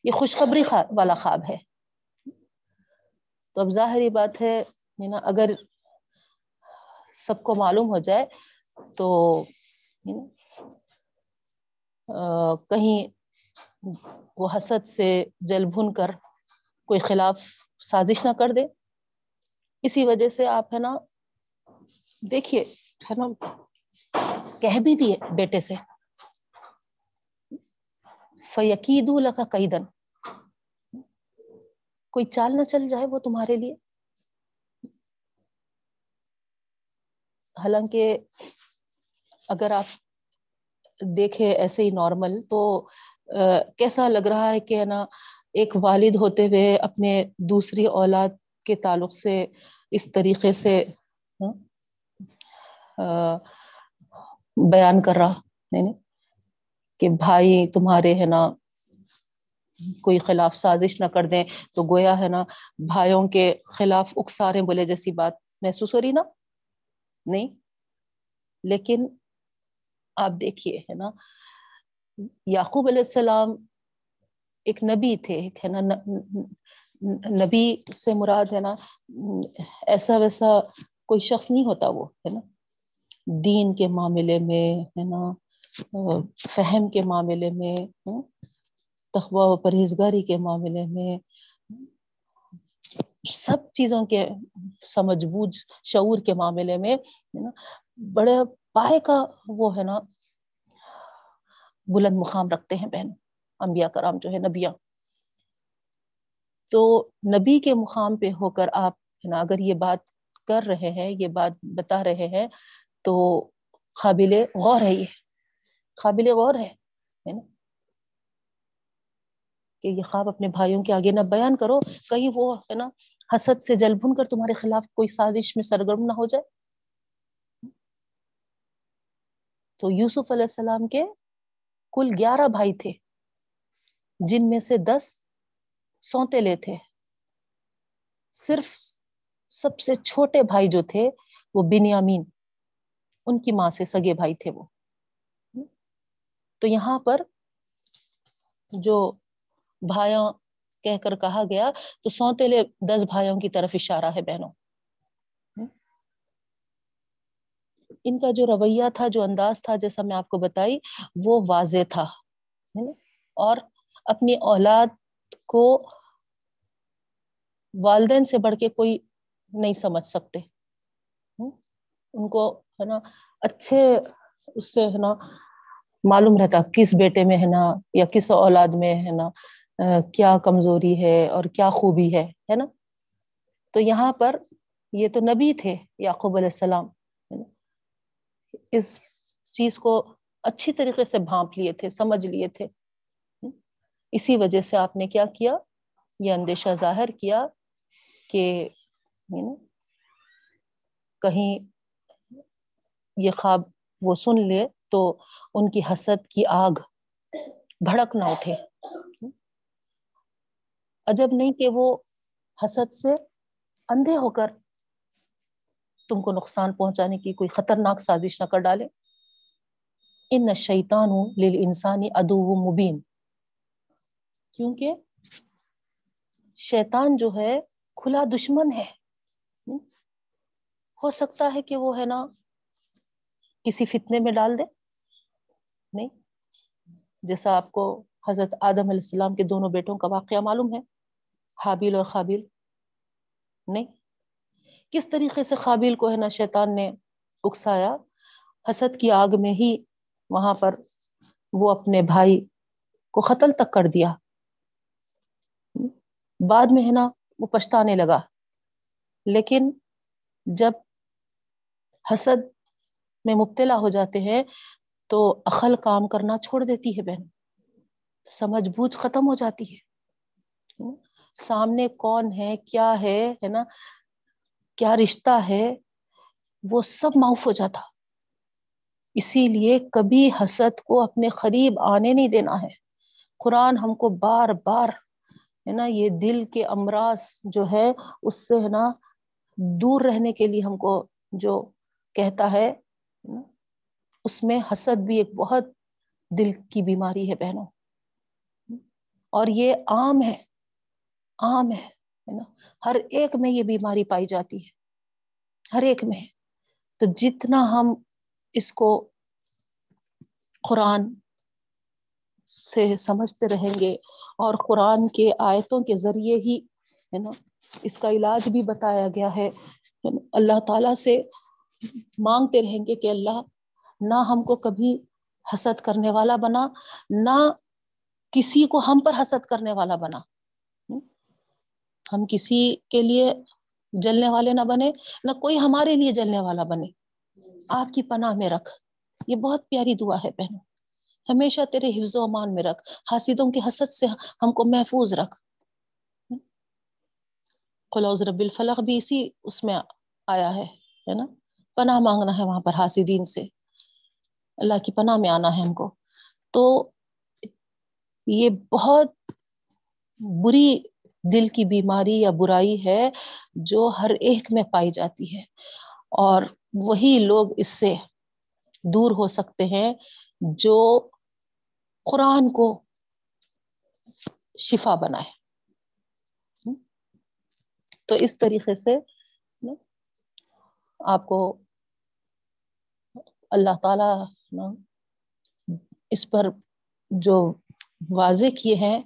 یہ خوشخبری والا خواب ہے۔ تو اب ظاہری بات ہے نا، اگر سب کو معلوم ہو جائے تو کہیں وہ حسد سے جل بھن کر کوئی خلاف سازش نہ کر دے۔ اسی وجہ سے آپ ہے نا، دیکھیے ہے نا کہہ بھی دیے بیٹے سے۔ فیقید کا کئی دن کوئی چال نہ چل جائے وہ تمہارے لیے۔ حالانکہ اگر آپ دیکھے ایسے ہی نارمل تو کیسا لگ رہا ہے کہ ہے نا، ایک والد ہوتے ہوئے اپنے دوسری اولاد کے تعلق سے اس طریقے سے بیان کر رہا؟ نہیں، کہ بھائی تمہارے ہے نا کوئی خلاف سازش نہ کر دیں تو گویا ہے نا بھائیوں کے خلاف اکسارے بولے جیسی بات محسوس ہو رہی نا؟ نہیں، لیکن آپ دیکھیے، ہے نا؟ یعقوب علیہ السلام ایک نبی تھے، ایک، ہے نا نبی سے مراد، ہے نا، ایسا ویسا کوئی شخص نہیں ہوتا وہ، ہے نا؟ دین کے معاملے میں، ہے نا، فہم کے معاملے میں تخبہ و پرہیزگاری کے معاملے میں، سب چیزوں کے سمجھ بوجھ شعور کے معاملے میں بڑے پائے کا وہ ہے نا، بلند مقام رکھتے ہیں بہن، انبیاء کرام جو ہے، نبیاں۔ تو نبی کے مقام پہ ہو کر آپ ہے نا، اگر یہ بات کر رہے ہیں، یہ بات بتا رہے ہیں، تو قابل غور ہے یہ۔ قابل غور ہے نا؟ کہ یہ خواب اپنے بھائیوں کے آگے نہ بیان کرو، کہیں وہ ہے نا، حسد سے جل بھن کر تمہارے خلاف کوئی سازش میں سرگرم نہ ہو جائے۔ تو یوسف علیہ السلام کے کل گیارہ بھائی تھے، جن میں سے دس سوتے لے تھے۔ صرف سب سے چھوٹے بھائی جو تھے، وہ بنیامین، ان کی ماں سے سگے بھائی تھے وہ۔ تو یہاں پر جو بھائیوں کہہ کر کہا گیا، تو سوتے لے دس بھائیوں کی طرف اشارہ ہے بہنوں۔ ان کا جو رویہ تھا، جو انداز تھا، جیسا میں آپ کو بتائی، وہ واضح تھا اور اپنی اولاد کو والدین سے بڑھ کے کوئی نہیں سمجھ سکتے ان کو، ہے نا، اچھے اس سے، ہے نا، معلوم رہتا کس بیٹے میں، ہے نا، یا کس اولاد میں، ہے نا کیا کمزوری ہے اور کیا خوبی ہے ہے نا؟ تو یہاں پر یہ تو نبی تھے، یعقوب علیہ السلام اس چیز کو اچھی طریقے سے بھانپ لیے تھے، سمجھ لیے تھے۔ اسی وجہ سے آپ نے کیا کیا؟ یہ اندیشہ ظاہر کیا کہ کہیں یہ خواب وہ سن لے تو ان کی حسد کی آگ بھڑک نہ اٹھے۔ عجب نہیں کہ وہ حسد سے اندھے ہو کر تم کو نقصان پہنچانے کی کوئی خطرناک سازش نہ کر ڈالے۔ ان شیطان لل انسانی ادو مبین۔ کیونکہ شیطان جو ہے، کھلا دشمن ہے۔ ہو سکتا ہے کہ وہ ہے نا، کسی فتنے میں ڈال دے۔ نہیں، جیسا آپ کو حضرت آدم علیہ السلام کے دونوں بیٹوں کا واقعہ معلوم ہے، حابیل اور خابیل۔ نہیں کس طریقے سے قابل کو ہے نا شیطان نے اکسایا؟ حسد کی آگ میں ہی وہاں پر وہ اپنے بھائی کو قتل تک کر دیا۔ بعد میں ہے نا وہ پچھتانے لگا۔ لیکن جب حسد میں مبتلا ہو جاتے ہیں تو عقل کام کرنا چھوڑ دیتی ہے بہن۔ سمجھ بوجھ ختم ہو جاتی ہے۔ سامنے کون ہے؟ کیا ہے؟ ہے نا؟ کیا رشتہ ہے، وہ سب معاف ہو جاتا۔ اسی لیے کبھی حسد کو اپنے قریب آنے نہیں دینا ہے۔ قرآن ہم کو بار بار، ہے نا، یہ دل کے امراض جو ہے، اس سے، ہے نا، دور رہنے کے لیے ہم کو جو کہتا ہے، اس میں حسد بھی ایک بہت دل کی بیماری ہے بہنوں۔ اور یہ عام ہے عام ہے۔ نا؟ ہر ایک میں یہ بیماری پائی جاتی ہے۔ ہر ایک میں۔ تو جتنا ہم اس کو قرآن سے سمجھتے رہیں گے اور قرآن کے آیتوں کے ذریعے ہی، ہے نا، اس کا علاج بھی بتایا گیا ہے۔ اللہ تعالی سے مانگتے رہیں گے کہ اللہ، نہ ہم کو کبھی حسد کرنے والا بنا، نہ کسی کو ہم پر حسد کرنے والا بنا۔ ہم کسی کے لیے جلنے والے نہ بنے، نہ کوئی ہمارے لیے جلنے والا بنے۔ آپ کی پناہ میں رکھ۔ یہ بہت پیاری دعا ہے بہنوں۔ ہمیشہ تیرے حفظ و امان میں رکھ۔ حاسدوں کی حسد سے ہم کو محفوظ رکھ۔ قلوز رب الفلق، بھی اسی اس میں آیا ہے نا؟ پناہ مانگنا ہے وہاں پر حاسدین سے۔ اللہ کی پناہ میں آنا ہے ہم کو۔ تو یہ بہت بری دل کی بیماری یا برائی ہے جو ہر ایک میں پائی جاتی ہے۔ اور وہی لوگ اس سے دور ہو سکتے ہیں جو قرآن کو شفا بنائے۔ تو اس طریقے سے آپ کو اللہ تعالی اس پر جو واضح کیے ہیں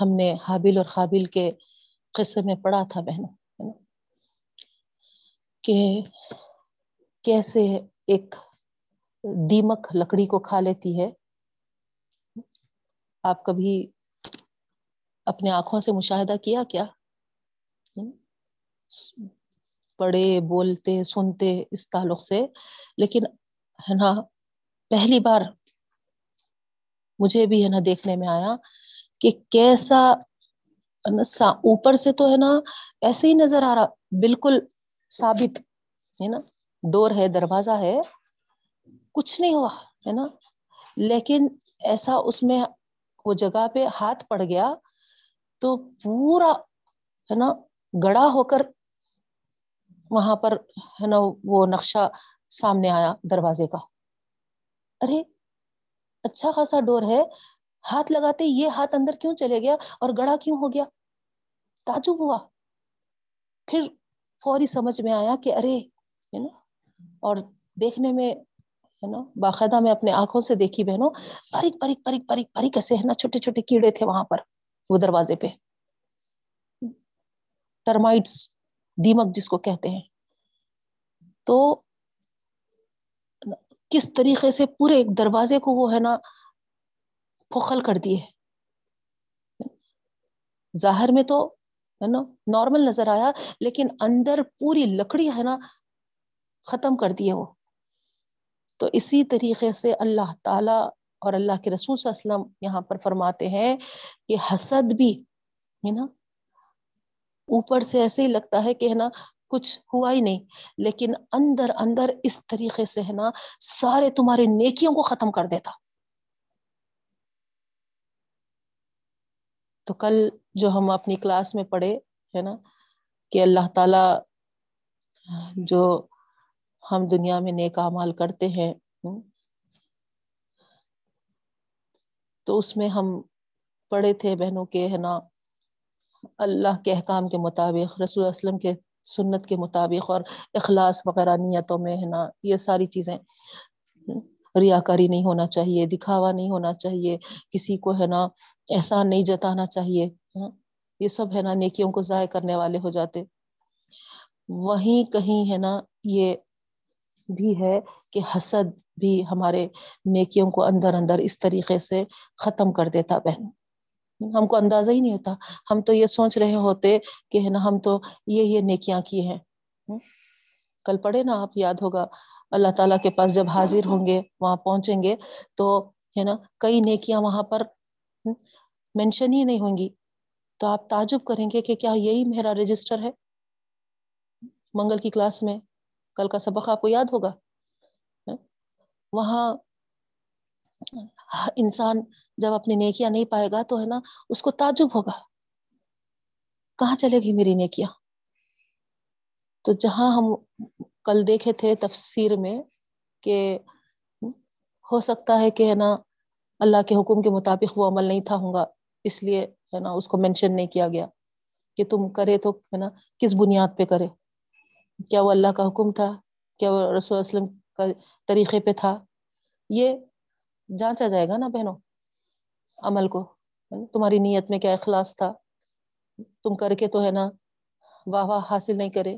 ہم نے حابل اور قابل کے قصے میں پڑھا تھا بہنوں کہ کیسے ایک دیمک لکڑی کو کھا لیتی ہے۔ آپ کبھی اپنے آنکھوں سے مشاہدہ کیا کیا؟ پڑھے، بولتے، سنتے اس تعلق سے۔ لیکن ہے نا، پہلی بار مجھے بھی ہے نا دیکھنے میں آیا کہ کیسا اوپر سے تو ہے نا ایسے ہی نظر آ رہا، بالکل ثابت، ہے نا، ڈور ہے، دروازہ ہے، کچھ نہیں ہوا، ہے نا، لیکن ایسا اس میں وہ جگہ پہ ہاتھ پڑ گیا تو پورا، ہے نا، گڑا ہو کر وہاں پر، ہے نا، وہ نقشہ سامنے آیا دروازے کا۔ ارے اچھا خاصا ڈور ہے ہاتھ لگاتے یہ ہاتھ اندر کیوں چلے گیا اور گڑا کیوں ہو گیا؟ تعجب ہوا۔ پھر فوری سمجھ میں آیا کہ ارے ہے نا اور دیکھنے میں ہے نا باقاعدہ میں اپنے آنکھوں سے دیکھی بہنوں، باریک باریک باریک باریک باریک ایسے، ہے نا، چھوٹے چھوٹے کیڑے تھے وہاں پر، وہ دروازے پہ۔ ٹرمائٹس دیمک جس کو کہتے ہیں۔ تو، کس طریقے سے پورے ایک دروازے کو وہ، ہے نا پخل کر دیے۔ ظاہر میں تو ہے نا نارمل نظر آیا، لیکن اندر پوری لکڑی ہے نا، ختم کر دیے وہ۔ تو اسی طریقے سے اللہ تعالی اور اللہ کے رسول صلی اللہ علیہ وسلم یہاں پر فرماتے ہیں کہ حسد بھی ہے نا اوپر سے ایسے ہی لگتا ہے کہ ہے نا، کچھ ہوا ہی نہیں۔ لیکن اندر اندر اس طریقے سے ہے نا، سارے تمہارے نیکیوں کو ختم کر دیتا۔ تو کل جو ہم اپنی کلاس میں پڑھے، ہے نا، کہ اللہ تعالی جو ہم دنیا میں نیک مال کرتے ہیں تو اس میں ہم پڑھے تھے بہنوں کے، ہے نا، اللہ کے احکام کے مطابق، رسول اسلم کے سنت کے مطابق اور اخلاص وغیرہ نیتوں میں، ہے نا، یہ ساری چیزیں۔ ریا کاری نہیں ہونا چاہیے، دکھاوا نہیں ہونا چاہیے، کسی کو ہے نا احسان نہیں جتانا چاہیے یہ سب ہے نا نیکیوں کو ضائع کرنے والے ہو جاتے۔ وہیں کہیں ہے نا یہ بھی ہے کہ حسد بھی ہمارے نیکیوں کو اندر اندر اس طریقے سے ختم کر دیتا بہن۔ ہم کو اندازہ ہی نہیں ہوتا۔ ہم تو یہ سوچ رہے ہوتے کہ ہے نا ہم تو یہ یہ نیکیاں کیے ہیں۔ کل پڑھے نا آپ، یاد ہوگا۔ اللہ تعالیٰ کے پاس جب حاضر ہوں گے، وہاں پہنچیں گے، تو ہے نا، کئی نیکیاں وہاں پر مینشن ہی نہیں ہوں گی۔ تو آپ تعجب کریں گے کہ کیا یہی میرا رجسٹر ہے؟ منگل کی کلاس میں کل کا سبق آپ کو یاد ہوگا؟ وہاں انسان جب اپنی نیکیاں نہیں پائے گا تو ہے نا، اس کو تعجب ہوگا۔ کہاں چلے گی میری نیکیاں؟ تو جہاں ہم کل دیکھے تھے تفسیر میں کہ ہو سکتا ہے کہ ہے نا اللہ کے حکم کے مطابق وہ عمل نہیں تھا ہوں گا اس لیے ہے نا اس کو مینشن نہیں کیا گیا کہ تم کرے تو ہے نا کس بنیاد پہ کرے؟ کیا وہ اللہ کا حکم تھا؟ کیا وہ رسول وسلم کا طریقے پہ تھا؟ یہ جانچا جائے گا نا بہنوں عمل کو۔ تمہاری نیت میں کیا اخلاص تھا؟ تم کر کے تو ہے نا واہ واہ حاصل نہیں کرے۔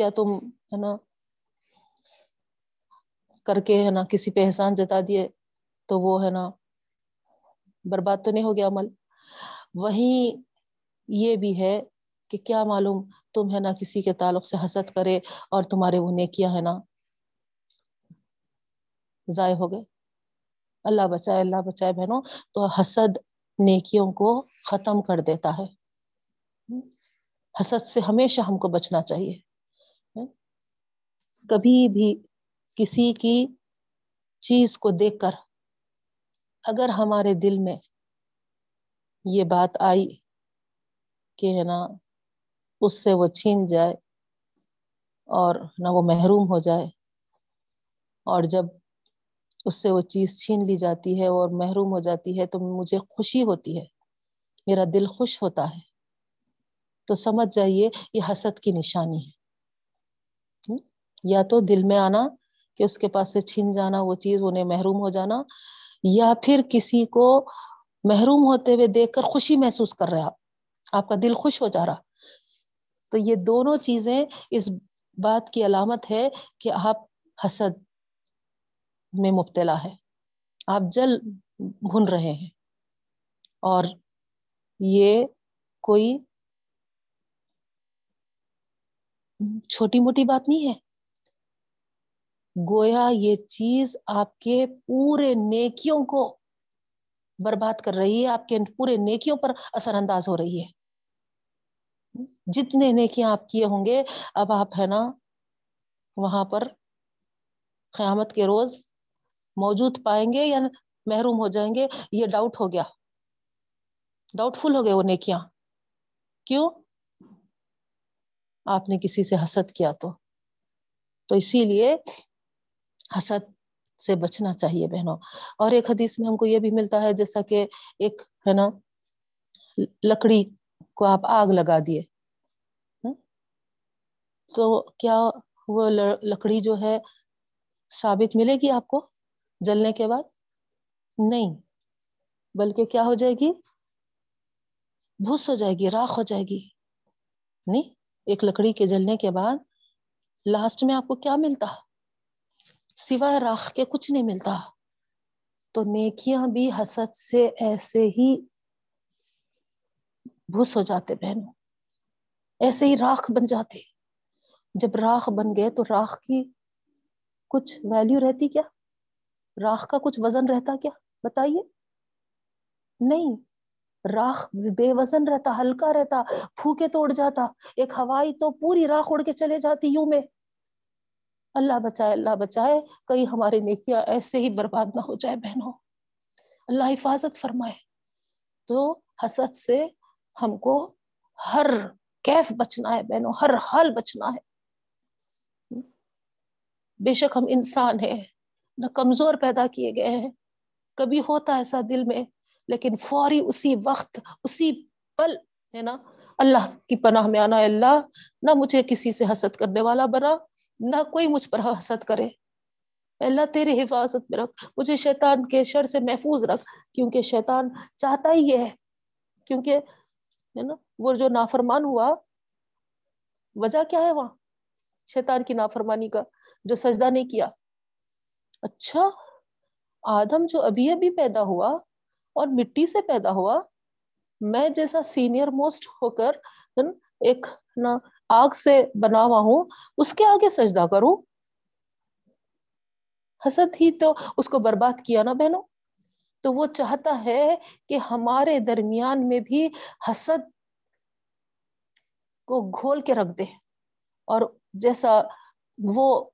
کیا تم ہے نا کر کے ہے نا کسی پہ احسان جتا دیے تو وہ ہے نا برباد تو نہیں ہو گیا عمل۔ وہیں یہ بھی ہے کہ کیا معلوم تم ہے نا کسی کے تعلق سے حسد کرے اور تمہارے وہ نیکیاں ہے نا ضائع ہو گئے۔ اللہ بچائے اللہ بچائے بہنوں، تو حسد نیکیوں کو ختم کر دیتا ہے۔ حسد سے ہمیشہ ہم کو بچنا چاہیے۔ کبھی بھی کسی کی چیز کو دیکھ کر اگر ہمارے دل میں یہ بات آئی کہ ہے نا، اس سے وہ چھین جائے اور نہ وہ محروم ہو جائے اور جب اس سے وہ چیز چھین لی جاتی ہے اور محروم ہو جاتی ہے تو مجھے خوشی ہوتی ہے، میرا دل خوش ہوتا ہے۔ تو سمجھ جائیے، یہ حسد کی نشانی ہے۔ یا تو دل میں آنا کہ اس کے پاس سے چھین جانا، وہ چیز انہیں محروم ہو جانا، یا پھر کسی کو محروم ہوتے ہوئے دیکھ کر خوشی محسوس کر رہا آپ۔ کا دل خوش ہو جا رہا۔ تو یہ دونوں چیزیں اس بات کی علامت ہے کہ آپ حسد میں مبتلا ہے آپ جل بھن رہے ہیں۔ اور یہ کوئی چھوٹی موٹی بات نہیں ہے۔ گویا یہ چیز آپ کے پورے نیکیوں کو برباد کر رہی ہے، آپ کے پورے نیکیوں پر اثر انداز ہو رہی ہے۔ جتنے نیکیاں آپ کیے ہوں گے، اب آپ ہے نا وہاں پر قیامت کے روز موجود پائیں گے یا محروم ہو جائیں گے، یہ ڈاؤٹ ہو گیا۔ ڈاؤٹ فل ہو گئے وہ نیکیاں۔ کیوں؟ آپ نے کسی سے حسد کیا تو۔ تو اسی لیے حسد سے بچنا چاہیے بہنوں۔ اور ایک حدیث میں ہم کو یہ بھی ملتا ہے، جیسا کہ ایک ہے نا، لکڑی کو آپ آگ لگا دیے۔ تو کیا وہ لکڑی جو ہے ثابت ملے گی آپ کو جلنے کے بعد؟ نہیں، بلکہ کیا ہو جائے گی؟ بھوس ہو جائے گی، راکھ ہو جائے گی۔ نہیں، ایک لکڑی کے جلنے کے بعد لاسٹ میں آپ کو کیا ملتا؟ سوائے راکھ کے کچھ نہیں ملتا۔ تو نیکیاں بھی حسد سے ایسے ہی بھوس ہو جاتے بہنوں۔ ایسے ہی راکھ بن جاتے۔ جب راکھ بن گئے تو راکھ کی کچھ ویلیو رہتی کیا؟ راکھ کا کچھ وزن رہتا کیا؟ بتائیے۔ نہیں، راکھ بے وزن رہتا، ہلکا رہتا، پھوکے توڑ جاتا۔ ایک ہوائی تو پوری راکھ اڑ کے چلے جاتی یوں میں۔ اللہ بچائے اللہ بچائے، کہیں ہمارے نیکیاں ایسے ہی برباد نہ ہو جائے بہنوں۔ اللہ حفاظت فرمائے۔ تو حسد سے ہم کو ہر کیف بچنا ہے بہنوں، ہر حال بچنا ہے۔ بے شک ہم انسان ہیں، نہ کمزور پیدا کیے گئے ہیں۔ کبھی ہوتا ایسا دل میں، لیکن فوری اسی وقت، اسی پل ہے نا۔ اللہ کی پناہ میں آنا اللہ نہ مجھے کسی سے حسد کرنے والا بنا۔ نہ کوئی مجھ پر حسد کرے۔ اللہ تیرے حفاظت میں رکھ۔ مجھے شیطان کے شر سے محفوظ رکھ۔ کیونکہ شیطان چاہتا ہی یہ ہے۔ کیونکہ، ہے نا، وہ جو نافرمان ہوا، وجہ کیا ہے وہاں؟ شیطان کی نافرمانی کا، جو سجدہ نہیں کیا۔ اچھا آدم جو ابھی ابھی پیدا ہوا اور مٹی سے پیدا ہوا، میں جیسا سینئر موسٹ ہو کر ایک، نا آگ سے بنا ہوا ہوں، اس کے آگے سجدہ کروں۔ حسد ہی تو اس کو برباد کیا نا بہنوں۔ تو وہ چاہتا ہے کہ ہمارے درمیان میں بھی حسد کو گھول کے رکھ دے۔ اور جیسا وہ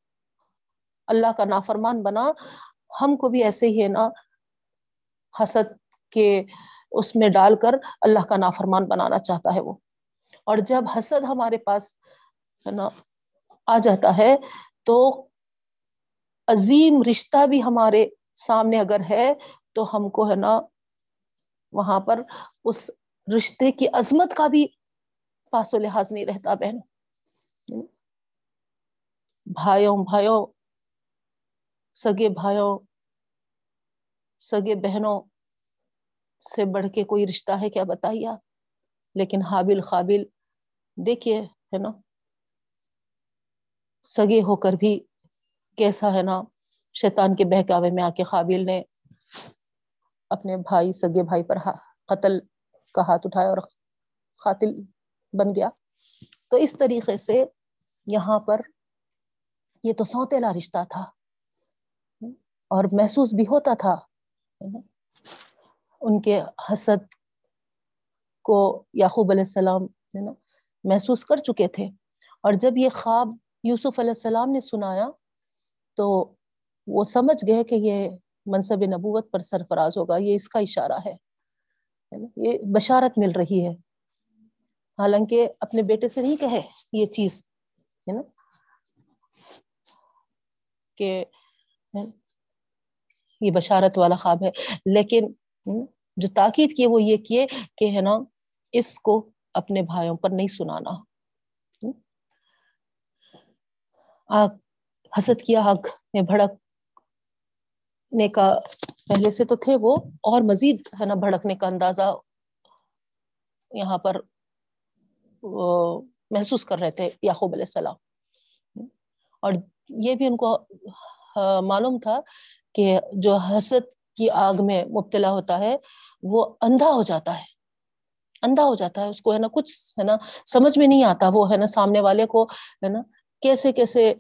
اللہ کا نافرمان بنا، ہم کو بھی ایسے ہی ہے نا، حسد کے اس میں ڈال کر اللہ کا نافرمان بنانا چاہتا ہے وہ۔ اور جب حسد ہمارے پاس ہے نا آ جاتا ہے تو عظیم رشتہ بھی ہمارے سامنے اگر ہے تو ہم کو ہے نا وہاں پر اس رشتے کی عظمت کا بھی پاس و لحاظ نہیں رہتا بہن۔ بھائیوں بھائیوں، سگے بھائیوں، سگے بہنوں سے بڑھ کے کوئی رشتہ ہے؟ کیا بتائیے آپ؟ لیکن حابل قابل، دیکھیے، ہے نا؟ سگے ہو کر بھی کیسا، ہے نا؟ شیطان کے بہکاوے میں آ کے قابل نے اپنے بھائی، سگے بھائی پر قتل کا ہاتھ اٹھایا اور قاتل بن گیا۔ تو اس طریقے سے یہاں پر یہ تو سوتےلا رشتہ تھا۔ اور محسوس بھی ہوتا تھا۔ ان کے حسد کو یعقوب علیہ السلام ہے نا محسوس کر چکے تھے۔ اور جب یہ خواب یوسف علیہ السلام نے سنایا تو وہ سمجھ گئے کہ یہ منصب نبوت پر سرفراز ہوگا۔ یہ اس کا اشارہ ہے یہ بشارت مل رہی ہے۔ حالانکہ اپنے بیٹے سے نہیں کہے یہ چیز ہے نا کہ یہ بشارت والا خواب ہے۔ لیکن جو تاکید کیے وہ یہ کیے کہ، ہے نا اس کو اپنے بھائیوں پر نہیں سنانا۔ آگ حسد کیا آگ میں بھڑکنے کا پہلے سے تو تھے وہ، اور مزید ہے نا بھڑکنے کا اندازہ یہاں پر محسوس کر رہے تھے یعقوب علیہ السلام۔ اور یہ بھی ان کو معلوم تھا کہ جو حسد کی آگ میں مبتلا ہوتا ہے وہ اندھا ہو جاتا ہے۔ اندھا ہو جاتا ہے، اس کو ہے نا کچھ ہے نا سمجھ میں نہیں آتا، وہ ہے نا سامنے والے کو ہے نا کیسے کیسے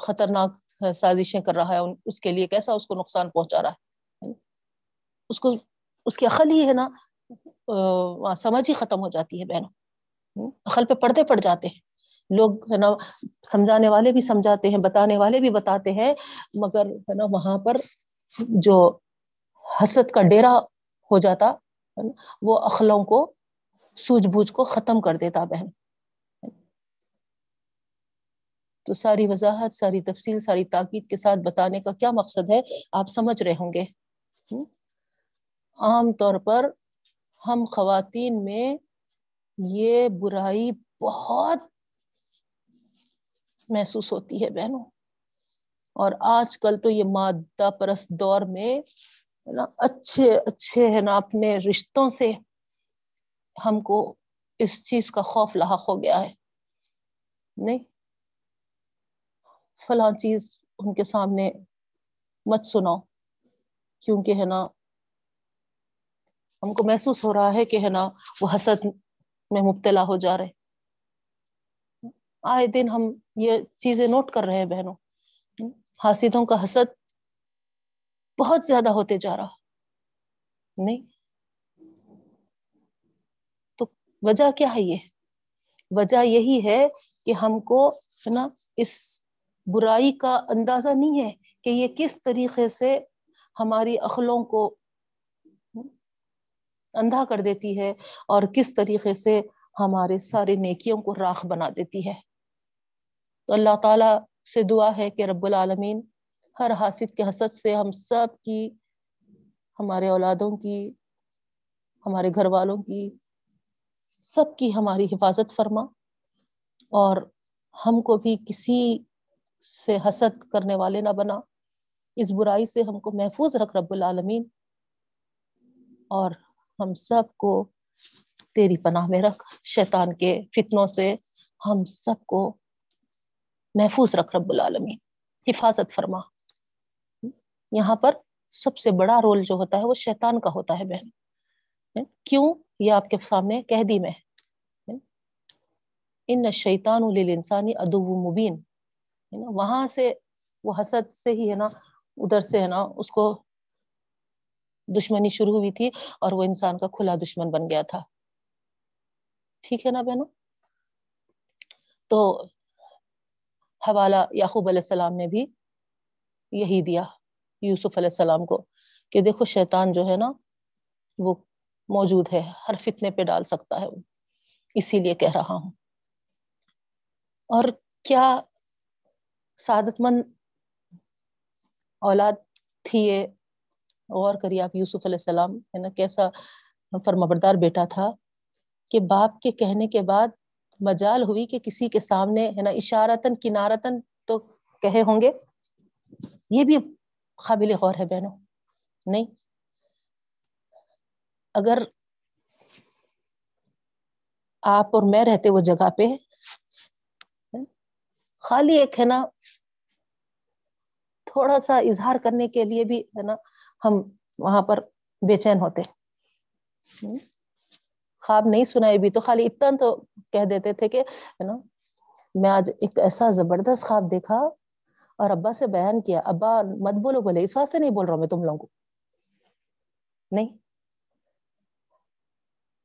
خطرناک سازشیں کر رہا ہے اس کے لیے کیسا اس کو نقصان پہنچا رہا ہے۔ اس کو، اس کی عقل ہی ہے نا سمجھ ہی ختم ہو جاتی ہے بہنوں۔ عقل پہ پردے پڑ جاتے ہیں۔ لوگ ہے نا سمجھانے والے بھی سمجھاتے ہیں، بتانے والے بھی بتاتے ہیں، مگر ہے نا وہاں پر جو حسد کا ڈیرا ہو جاتا وہ اخلوں کو، سوجھ بوجھ کو ختم کر دیتا بہن۔ تو ساری وضاحت، ساری تفصیل، ساری تاکید کے ساتھ بتانے کا کیا مقصد ہے؟ آپ سمجھ رہے ہوں گے۔ عام طور پر ہم خواتین میں یہ برائی بہت محسوس ہوتی ہے بہنوں۔ اور آج کل تو یہ مادہ پرست دور میں نا، اچھے اچھے ہے نا، اپنے رشتوں سے ہم کو اس چیز کا خوف لاحق ہو گیا ہے۔ نہیں، فلاں چیز ان کے سامنے مت سناو کیونکہ ہے نا، ہم کو محسوس ہو رہا ہے کہ ہے نا، وہ حسد میں مبتلا ہو جا رہے آئے دن ہم یہ چیزیں نوٹ کر رہے ہیں بہنوں۔ ہاں، حاسدوں کا حسد بہت زیادہ ہوتے جا رہا۔ نہیں۔ تو وجہ کیا ہے یہ؟ وجہ یہی ہے کہ ہم کو ہے نا، اس برائی کا اندازہ نہیں ہے کہ یہ کس طریقے سے ہماری عقلوں کو اندھا کر دیتی ہے اور کس طریقے سے ہمارے سارے نیکیوں کو راکھ بنا دیتی ہے۔ تو اللہ تعالی سے دعا ہے کہ رب العالمین ہر حاسد کے حسد سے ہم سب کی، ہمارے اولادوں کی، ہمارے گھر والوں کی، سب کی ہماری حفاظت فرما اور ہم کو بھی کسی سے حسد کرنے والے نہ بنا۔ اس برائی سے ہم کو محفوظ رکھ رب العالمین اور ہم سب کو تیری پناہ میں رکھ۔ شیطان کے فتنوں سے ہم سب کو محفوظ رکھ رب العالمین۔ حفاظت فرما۔ یہاں پر سب سے بڑا رول جو ہوتا ہے وہ شیطان کا ہوتا ہے بہن۔ کیوں؟ یہ آپ کے سامنے کہہ دی میں ان شیطان انسانی ادو مبین۔ ہے نا وہاں سے، وہ حسد سے ہی ہے نا، ادھر سے ہے نا، اس کو دشمنی شروع ہوئی تھی اور وہ انسان کا کھلا دشمن بن گیا تھا۔ ٹھیک ہے نا بہنوں؟ تو حوالہ یعقوب علیہ السلام نے بھی یہی دیا۔ یوسف علیہ السلام کو کہ دیکھو شیطان جو ہے نا، وہ موجود ہے، ہر فتنے پہ ڈال سکتا ہے وہ۔ اسی لیے کہہ رہا ہوں۔ اور کیا سعادت مند اولاد تھی یہ؟ غور کریے آپ، یوسف علیہ السلام ہے نا، کیسا فرمبردار بیٹا تھا کہ باپ کے کہنے کے بعد مجال ہوئی کہ کسی کے سامنے ہے نا اشارتن کنارتن تو کہے ہوں گے۔ یہ بھی قابل غور ہے بہنوں۔ نہیں۔ اگر آپ اور میں رہتے وہ جگہ پہ خالی ایک ہے نا، تھوڑا سا اظہار کرنے کے لیے بھی ہے نا، ہم وہاں پر بے چین ہوتے خواب نہیں سنائے بھی تو خالی اتنا تو کہہ دیتے تھے کہ ہے نا، میں آج ایک ایسا زبردست خواب دیکھا اور ابا سے بیان کیا، ابا مت بولو بولے اس واسطے نہیں بول رہا ہوں میں تم لوگوں کو۔ نہیں۔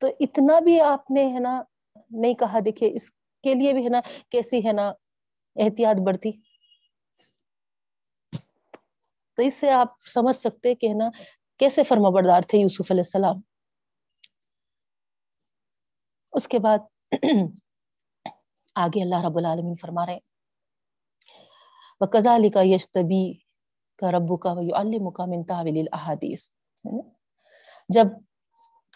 تو اتنا بھی آپ نے ہے نا نہیں کہا، دیکھیے، اس کے لیے بھی ہے نا کیسی ہے نا احتیاط بڑھتی تو اس سے آپ سمجھ سکتے کہ ہے نا کیسے فرما بردار تھے یوسف علیہ السلام۔ اس کے بعد *clears throat* آگے اللہ رب العالمین فرما رہے وہ کزا علی کا یشتبی کا ربو کا المکا من تحویل الحادیث جب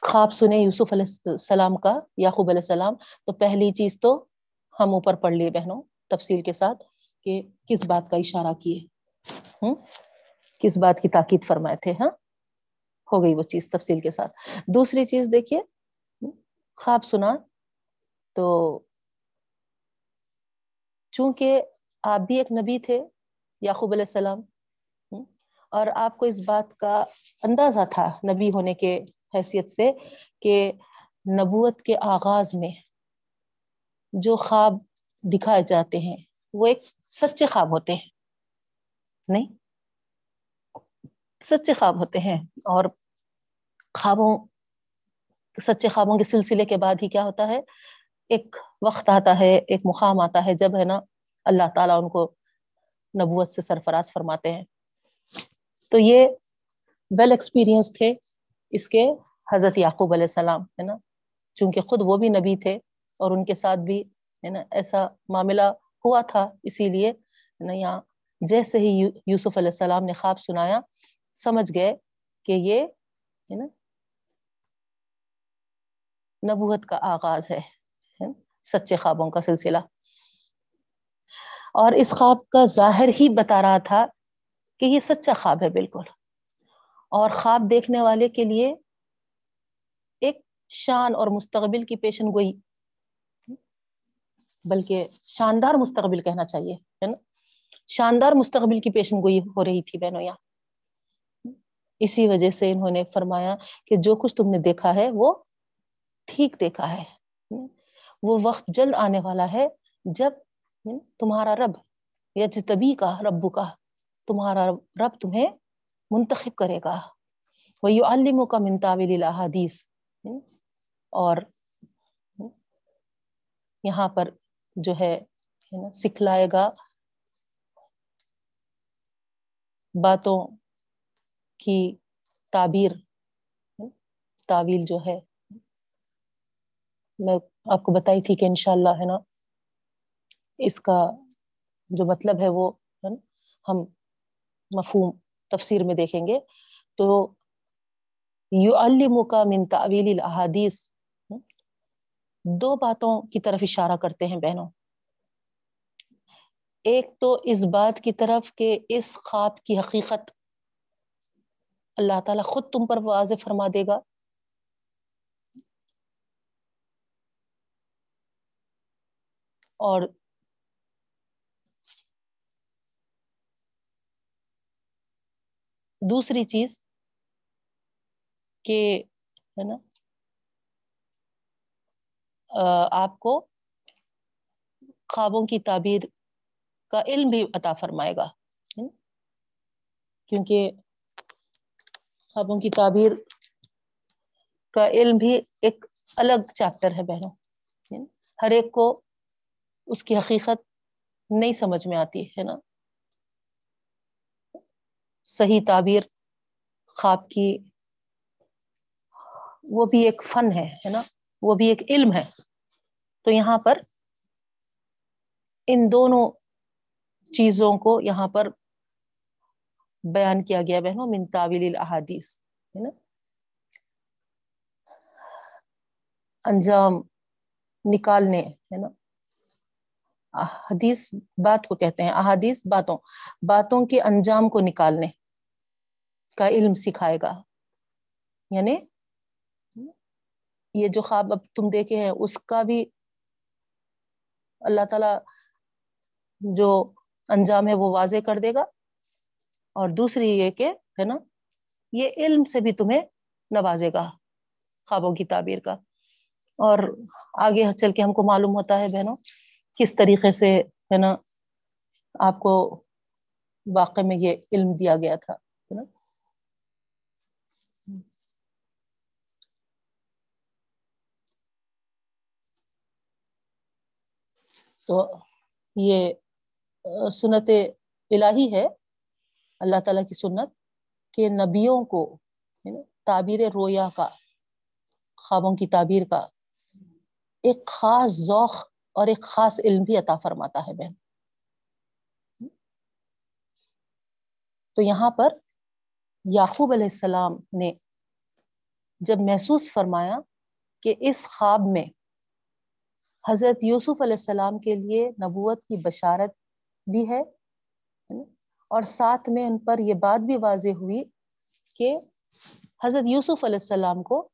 خواب سنے یوسف علیہ السلام کا، یعقوب علیہ السلام، تو پہلی چیز تو ہم اوپر پڑھ لیے بہنوں، تفصیل کے ساتھ کہ کس بات کا اشارہ کیے کس بات کی تاکید فرمائے تھے ہاں؟ ہو گئی وہ چیز تفصیل کے ساتھ۔ دوسری چیز دیکھیے، خواب سنا تو چونکہ آپ بھی ایک نبی تھے، یعقوب علیہ السلام۔ اور آپ کو اس بات کا اندازہ تھا نبی ہونے کے حیثیت سے کہ نبوت کے آغاز میں جو خواب دکھائے جاتے ہیں، وہ ایک سچے خواب ہوتے ہیں۔ نہیں، سچے خواب ہوتے ہیں۔ اور خوابوں، سچے خوابوں کے سلسلے کے بعد ہی کیا ہوتا ہے؟ ایک وقت آتا ہے، ایک مقام آتا ہے، جب ہے نا اللہ تعالیٰ ان کو نبوت سے سرفراز فرماتے ہیں۔ تو یہ ویل ایکسپیرئنس تھے اس کے حضرت یعقوب علیہ السلام، ہے نا؟ چونکہ خود وہ بھی نبی تھے اور ان کے ساتھ بھی، ہے نا، ایسا معاملہ ہوا تھا، اسی لیے نا، یہاں جیسے ہی یوسف علیہ السلام نے خواب سنایا، سمجھ گئے کہ یہ، ہے نا، نبوت کا آغاز ہے سچے خوابوں کا سلسلہ۔ اور اس خواب کا ظاہر ہی بتا رہا تھا کہ یہ سچا خواب ہے بالکل۔ اور خواب دیکھنے والے کے لیے ایک شان اور مستقبل کی پیشن گوئی، بلکہ شاندار مستقبل کہنا چاہیے، ہے نا؟ شاندار مستقبل کی پیشن گوئی ہو رہی تھی بہنوں یہاں۔ اسی وجہ سے انہوں نے فرمایا کہ جو کچھ تم نے دیکھا ہے وہ ٹھیک دیکھا ہے۔ وہ وقت جلد آنے والا ہے جب تمہارا رب یا کا ربو کا، تمہارا رب تمہیں منتخب کرے گا۔ وہ یو کا منتاول الحادیث اور یہاں پر جو ہے نا، سکھلائے گا باتوں کی تعبیر۔ تعویل جو ہے، میں آپ کو بتائی تھی کہ انشاءاللہ، ہے نا اس کا جو مطلب ہے وہ ہم مفہوم تفسیر میں دیکھیں گے۔ تو یو من تعویل الحادیث دو باتوں کی طرف اشارہ کرتے ہیں بہنوں۔ ایک تو اس بات کی طرف کہ اس خواب کی حقیقت اللہ تعالیٰ خود تم پر واضح فرما دے گا۔ اور دوسری چیز کہ ہے نا آپ کو خوابوں کی تعبیر کا علم بھی عطا فرمائے گا کیونکہ خوابوں کی تعبیر کا علم بھی ایک الگ چیپٹر ہے بہنوں ہر ایک کو اس کی حقیقت نہیں سمجھ میں آتی، ہے نا؟ صحیح تعبیر، خواب کی، وہ بھی ایک فن ہے نا؟ وہ بھی ایک علم ہے۔ تو یہاں پر ان دونوں چیزوں کو یہاں پر بیان کیا گیا، بہنوں، من تعویل الاحادیث، ہے نا؟ انجام نکالنے، ہے نا؟ حدیث بات کو کہتے ہیں، احادیث باتوں باتوں کے انجام کو نکالنے کا علم سکھائے گا۔ یعنی یہ جو خواب اب تم دیکھے ہیں، اس کا بھی اللہ تعالی جو انجام ہے وہ واضح کر دے گا۔ اور دوسری یہ کہ، ہے نا، یہ علم سے بھی تمہیں نوازے گا خوابوں کی تعبیر کا۔ اور آگے چل کے ہم کو معلوم ہوتا ہے بہنوں کس طریقے سے ہے نا آپ کو واقع میں یہ علم دیا گیا تھا، ہے نا؟ تو یہ سنت الہی ہے اللہ تعالیٰ کی سنت کہ نبیوں کو تعبیر رویا کا، خوابوں کی تعبیر کا ایک خاص ذوق اور ایک خاص علم بھی عطا فرماتا ہے بہن۔ تو یہاں پر یعقوب علیہ السلام نے جب محسوس فرمایا کہ اس خواب میں حضرت یوسف علیہ السلام کے لیے نبوت کی بشارت بھی ہے، اور ساتھ میں ان پر یہ بات بھی واضح ہوئی کہ حضرت یوسف علیہ السلام کو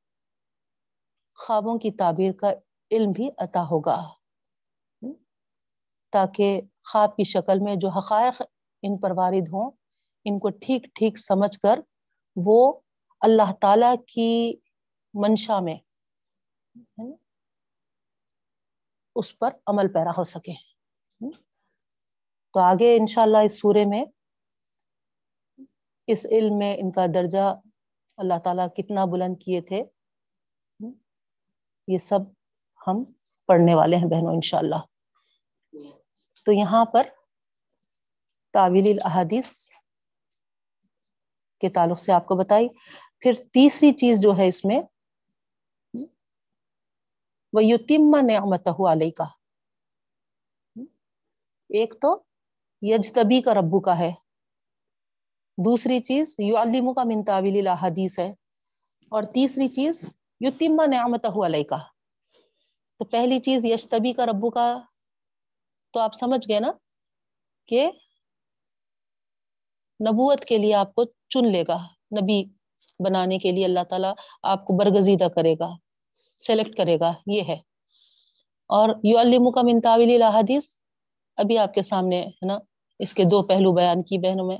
خوابوں کی تعبیر کا علم بھی عطا ہوگا۔ تاکہ خواب کی شکل میں جو حقائق ان پر وارد ہوں، ان کو ٹھیک ٹھیک سمجھ کر وہ اللہ تعالی کی منشا میں اس پر عمل پیرا ہو سکے۔ تو آگے انشاءاللہ اس سورے میں، اس علم میں ان کا درجہ اللہ تعالیٰ کتنا بلند کیے تھے، یہ سب ہم پڑھنے والے ہیں بہنوں انشاءاللہ۔ تو یہاں پر تعویل الاحادیث کے تعلق سے آپ کو بتائی۔ پھر تیسری چیز جو ہے اس میں وہ یتیم نعمت علیہ کا ایک تو یجتبی کا ربو کا ہے۔ دوسری چیز یو علم کا من تعویل الحدیث ہے۔ اور تیسری چیز یتیم نعمت علیہ کا تو پہلی چیز یشتبی کا ربو کا تو آپ سمجھ گئے نا کہ نبوت کے لیے آپ کو چن لے گا، نبی بنانے کے لیے اللہ تعالیٰ آپ کو برگزیدہ کرے گا سلیکٹ کرے گا، یہ ہے۔ اور یو علم کا من تعویل الحدیث ابھی آپ کے سامنے ہے نا، اس کے دو پہلو بیان کی بہنوں میں۔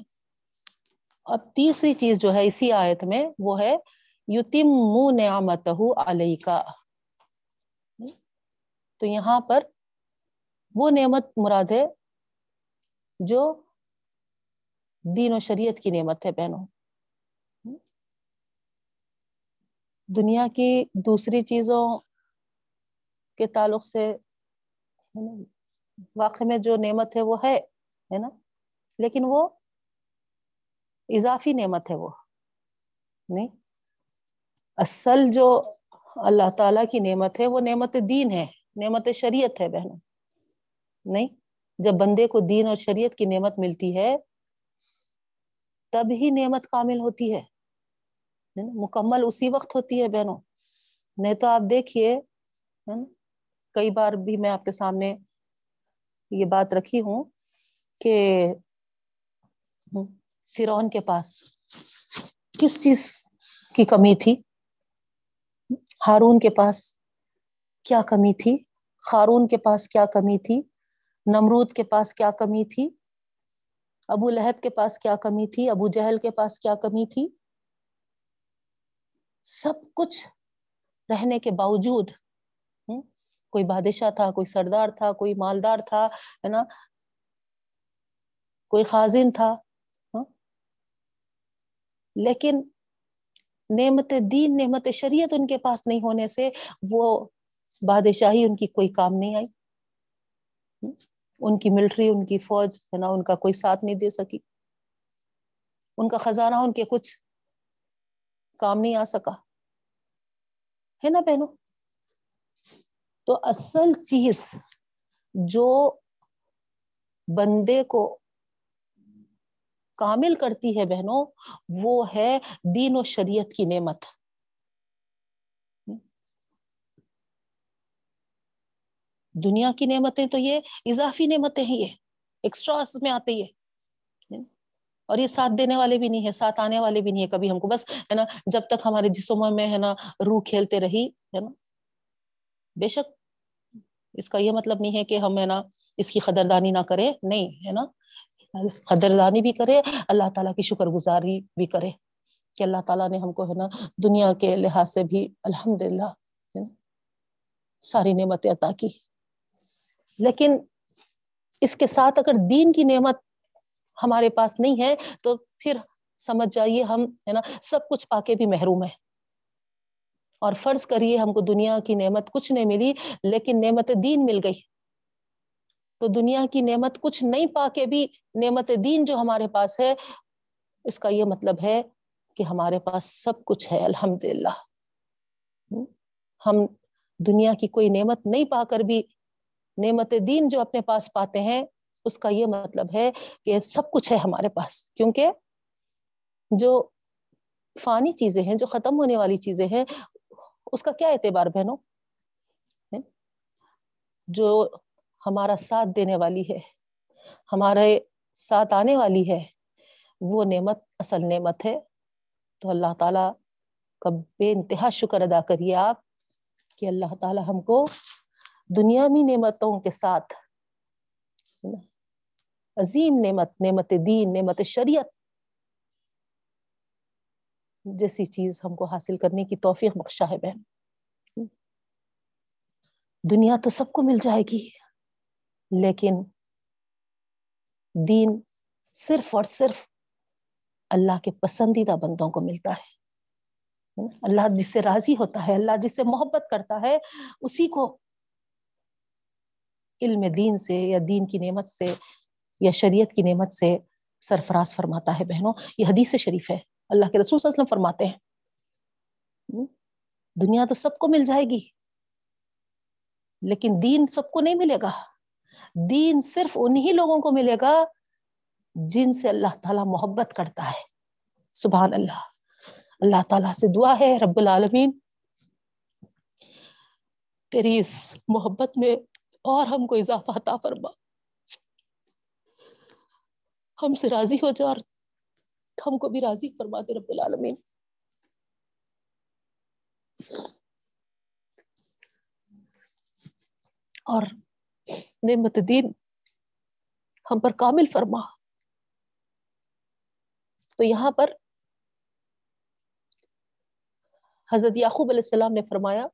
اب تیسری چیز جو ہے اسی آیت میں، وہ ہے یتیم نعمت علیہ کا تو یہاں پر وہ نعمت مراد ہے جو دین و شریعت کی نعمت ہے بہنوں۔ دنیا کی دوسری چیزوں کے تعلق سے واقع میں جو نعمت ہے وہ ہے ہے نا، لیکن وہ اضافی نعمت ہے وہ۔ نہیں، اصل جو اللہ تعالی کی نعمت ہے وہ نعمت دین ہے، نعمت شریعت ہے بہنوں۔ نہیں؟ جب بندے کو دین اور شریعت کی نعمت ملتی ہے تب ہی نعمت کامل ہوتی ہے۔ مکمل اسی وقت ہوتی ہے بہنوں۔ نہیں تو آپ دیکھیے کئی بار بھی میں آپ کے سامنے یہ بات رکھی ہوں کہ فرون کے پاس کس چیز کی کمی تھی؟ ہارون کے پاس کیا کمی تھی؟ خارون کے پاس کیا کمی تھی؟ نمرود کے پاس کیا کمی تھی؟ ابو لہب کے پاس کیا کمی تھی؟ ابو جہل کے پاس کیا کمی تھی؟ سب کچھ رہنے کے باوجود کوئی بادشاہ تھا، کوئی سردار تھا، کوئی مالدار تھا، ہے نا؟ کوئی خازن تھا لیکن نعمت دین، نعمت شریعت ان کے پاس نہیں ہونے سے وہ بادشاہی ان کی کوئی کام نہیں آئی۔ ان کی ملٹری ان کی فوج، ہے نا، ان کا کوئی ساتھ نہیں دے سکی۔ ان کا خزانہ ان کے کچھ کام نہیں آ سکا۔ ہے نا بہنوں؟ تو اصل چیز جو بندے کو کامل کرتی ہے بہنوں، وہ ہے دین و شریعت کی نعمت۔ دنیا کی نعمتیں تو یہ اضافی نعمتیں ہیں۔ یہ ایکسٹرا میں آتے یہ اور یہ ساتھ دینے والے بھی نہیں ہے ساتھ آنے والے بھی نہیں ہے کبھی ہم کو۔ بس ہے نا، جب تک ہمارے جسموں میں ہے نا روح کھیلتے رہی، ہے نا۔ بے شک اس کا یہ مطلب نہیں ہے کہ ہم ہے نا اس کی قدردانی نہ کرے نہیں، ہے نا۔ قدردانی بھی کرے اللہ تعالیٰ کی شکر گزاری بھی کرے کہ اللہ تعالیٰ نے ہم کو ہے نا دنیا کے لحاظ سے بھی الحمد للہ ساری نعمتیں عطا کی۔ لیکن اس کے ساتھ اگر دین کی نعمت ہمارے پاس نہیں ہے، تو پھر سمجھ جائیے ہم، ہے نا، سب کچھ پا کے بھی محروم ہے اور فرض کریے ہم کو دنیا کی نعمت کچھ نہیں ملی، لیکن نعمت دین مل گئی۔ تو دنیا کی نعمت کچھ نہیں پا کے بھی نعمت دین جو ہمارے پاس ہے، اس کا یہ مطلب ہے کہ ہمارے پاس سب کچھ ہے الحمد للہ ہم دنیا کی کوئی نعمت نہیں پا کر بھی نعمت دین جو اپنے پاس پاتے ہیں، اس کا یہ مطلب ہے کہ سب کچھ ہے ہمارے پاس۔ کیونکہ جو فانی چیزیں ہیں، جو ختم ہونے والی چیزیں ہیں، اس کا کیا اعتبار بہنوں؟ جو ہمارا ساتھ دینے والی ہے، ہمارے ساتھ آنے والی ہے، وہ نعمت، اصل نعمت ہے۔ تو اللہ تعالی کا بے انتہا شکر ادا کریے آپ کہ اللہ تعالی ہم کو دنیاوی نعمتوں کے ساتھ، عظیم نعمت نعمت دین، نعمت شریعت جیسی چیز ہم کو حاصل کرنے کی توفیق بخشا ہے۔ بہن دنیا تو سب کو مل جائے گی، لیکن دین صرف اور صرف اللہ کے پسندیدہ بندوں کو ملتا ہے۔ اللہ جس سے راضی ہوتا ہے، اللہ جس سے محبت کرتا ہے، اسی کو علم دین سے یا دین کی نعمت سے یا شریعت کی نعمت سے سرفراز فرماتا ہے بہنوں، یہ حدیث شریف ہے۔ اللہ کے رسول صلی اللہ علیہ وسلم فرماتے ہیں۔ دنیا تو سب کو مل جائے گی، لیکن دین سب کو نہیں ملے گا۔ دین صرف انہی لوگوں کو ملے گا جن سے اللہ تعالیٰ محبت کرتا ہے۔ سبحان اللہ۔ اللہ تعالیٰ سے دعا ہے، رب العالمین۔ تیری اس محبت میں اور ہم کو اضافہ عطا فرما۔ ہم سے راضی ہو جا اور ہم کو بھی راضی فرما دے رب العالمین۔ اور نعمت دین ہم پر کامل فرما۔ تو یہاں پر حضرت یعقوب علیہ السلام نے فرمایا،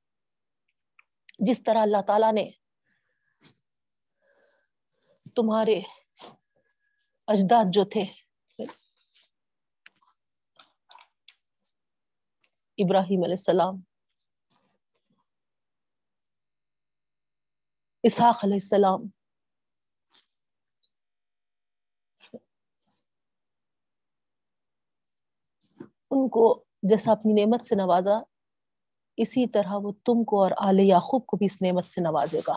جس طرح اللہ تعالیٰ نے تمہارے اجداد جو تھے۔ ابراہیم علیہ السلام، اسحاق علیہ السلام، ان کو جیسا اپنی نعمت سے نوازا، اسی طرح وہ تم کو اور آل یعقوب کو بھی اس نعمت سے نوازے گا۔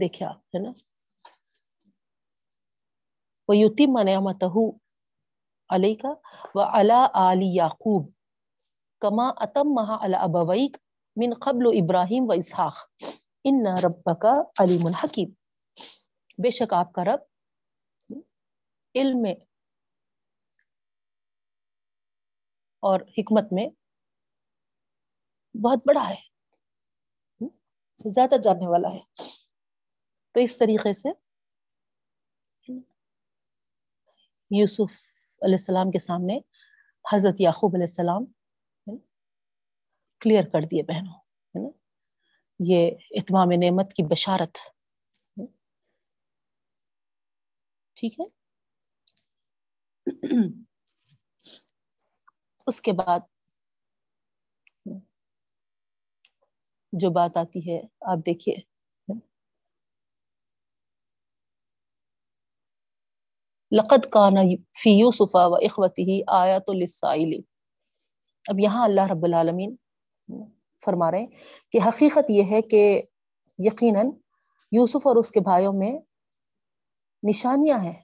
دیکھے آپ، ہے نا؟ وہ یوتیم نعمت علیہ کا و علا علی یعقوب کما اتم مہا ابویک من قبل ابراہیم و اسحاق ان رب کا علیم الحکیم بے شک آپ کا رب علم میں اور حکمت میں بہت بڑا ہے، زیادہ جاننے والا ہے۔ تو اس طریقے سے یوسف علیہ السلام کے سامنے حضرت یعقوب علیہ السلام کلیئر کر دیے بہنوں، ہے نا، یہ اتمام نعمت کی بشارت ٹھیک ہے؟ اس کے بعد، جو بات آتی ہے، آپ دیکھیے لقد کان فی یوسف و اخوتی آیات للسائل. اب یہاں اللہ رب العالمین فرما رہے ہیں کہ حقیقت یہ ہے کہ یقیناً یوسف اور اس کے بھائیوں میں نشانیاں ہیں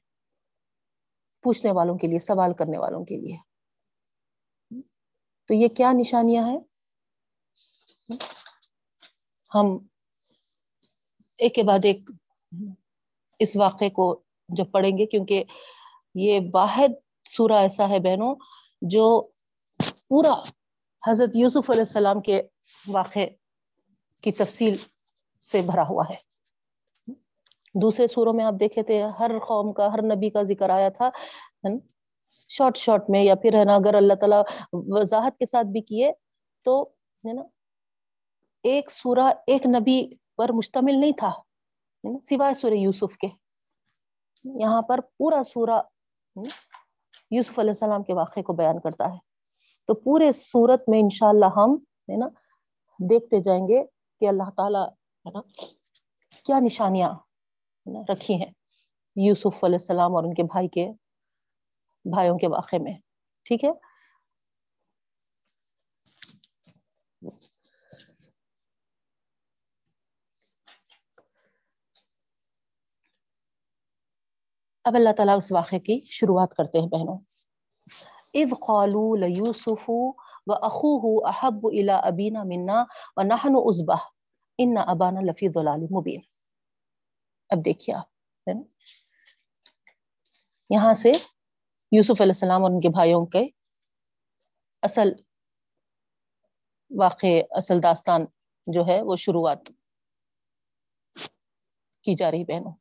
پوچھنے والوں کے لیے، سوال کرنے والوں کے لیے۔ تو یہ کیا نشانیاں ہیں؟ ہم ایک کے بعد ایک اس واقعے کو جب پڑھیں گے، کیونکہ یہ واحد سورہ ایسا ہے بہنوں جو پورا حضرت یوسف علیہ السلام کے واقع کی تفصیل سے بھرا ہوا ہے۔ دوسرے سوروں میں آپ دیکھے تھے، ہر قوم کا، ہر نبی کا ذکر آیا تھا شارٹ شارٹ میں، یا پھر ہے نا، اگر اللہ تعالیٰ وضاحت کے ساتھ بھی کیے تو، ہے نا، ایک سورہ ایک نبی پر مشتمل نہیں تھا سوائے سورہ یوسف کے۔ یہاں پر پورا سورہ یوسف علیہ السلام کے واقعے کو بیان کرتا ہے۔ تو پورے سورت میں انشاءاللہ ہم، ہے نا، دیکھتے جائیں گے کہ اللہ تعالیٰ، ہے نا، کیا نشانیاں رکھی ہیں یوسف علیہ السلام اور ان کے بھائی کے، بھائیوں کے واقعے میں۔ ٹھیک ہے؟ اب اللہ تعالیٰ اس واقعے کی شروعات کرتے ہیں بہنوں۔ اذ قالوا لیوسف و اخوه احب الى ابینا منا و نحن عزبہ ان ابانا لفی ضلال مبین اب دیکھیے آپ یہاں سے یوسف علیہ السلام اور ان کے بھائیوں کے اصل واقع اصل داستان جو ہے وہ شروعات کی جا رہی بہنوں۔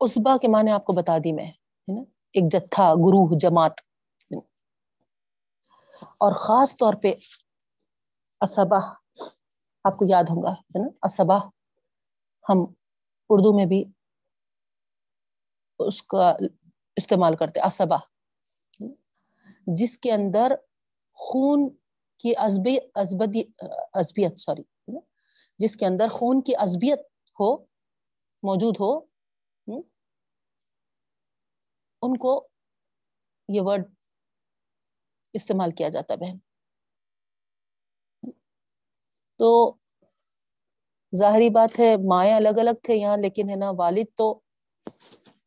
اسبا کے معنی آپ کو بتا دی میں، ہے نا؟ ایک جتھا، گروہ، جماعت۔ اور خاص طور پہ اسبا آپ کو یاد ہوگا ہے نا؟ اسبا ہم اردو میں بھی اس کا استعمال کرتے اسبا جس کے اندر خون کی ازبی ازبدی ازبیت سوری جس کے اندر خون کی ازبیت ہو، موجود ہو ان کو یہ ورڈ استعمال کیا جاتا بہن۔ تو ظاہری بات ہے، مائیں الگ الگ تھے یہاں، لیکن ہے نا والد تو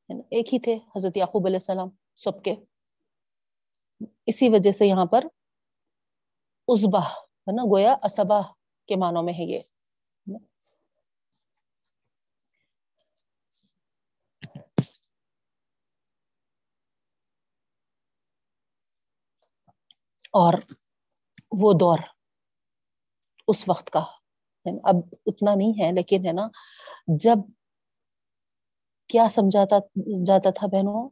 ایک ہی تھے، حضرت یعقوب علیہ السلام سب کے۔ اسی وجہ سے یہاں پر ازبا ہے نا، گویا اسبا کے معنوں میں ہے یہ۔ اور وہ دور اس وقت کا اب اتنا نہیں ہے، لیکن ہے نا، جب کیا سمجھاتا، جاتا تھا بہنوں؟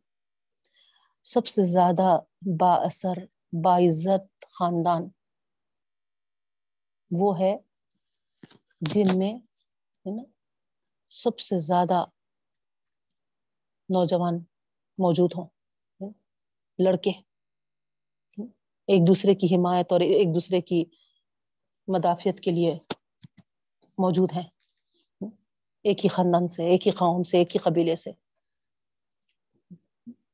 سب سے زیادہ با اثر باعزت خاندان وہ ہے جن میں ہے نا سب سے زیادہ نوجوان موجود ہوں۔ لڑکے۔ ایک دوسرے کی حمایت اور ایک دوسرے کی مدافعت کے لیے موجود ہیں۔ ایک ہی خاندان سے، ایک ہی قوم سے، ایک ہی قبیلے سے۔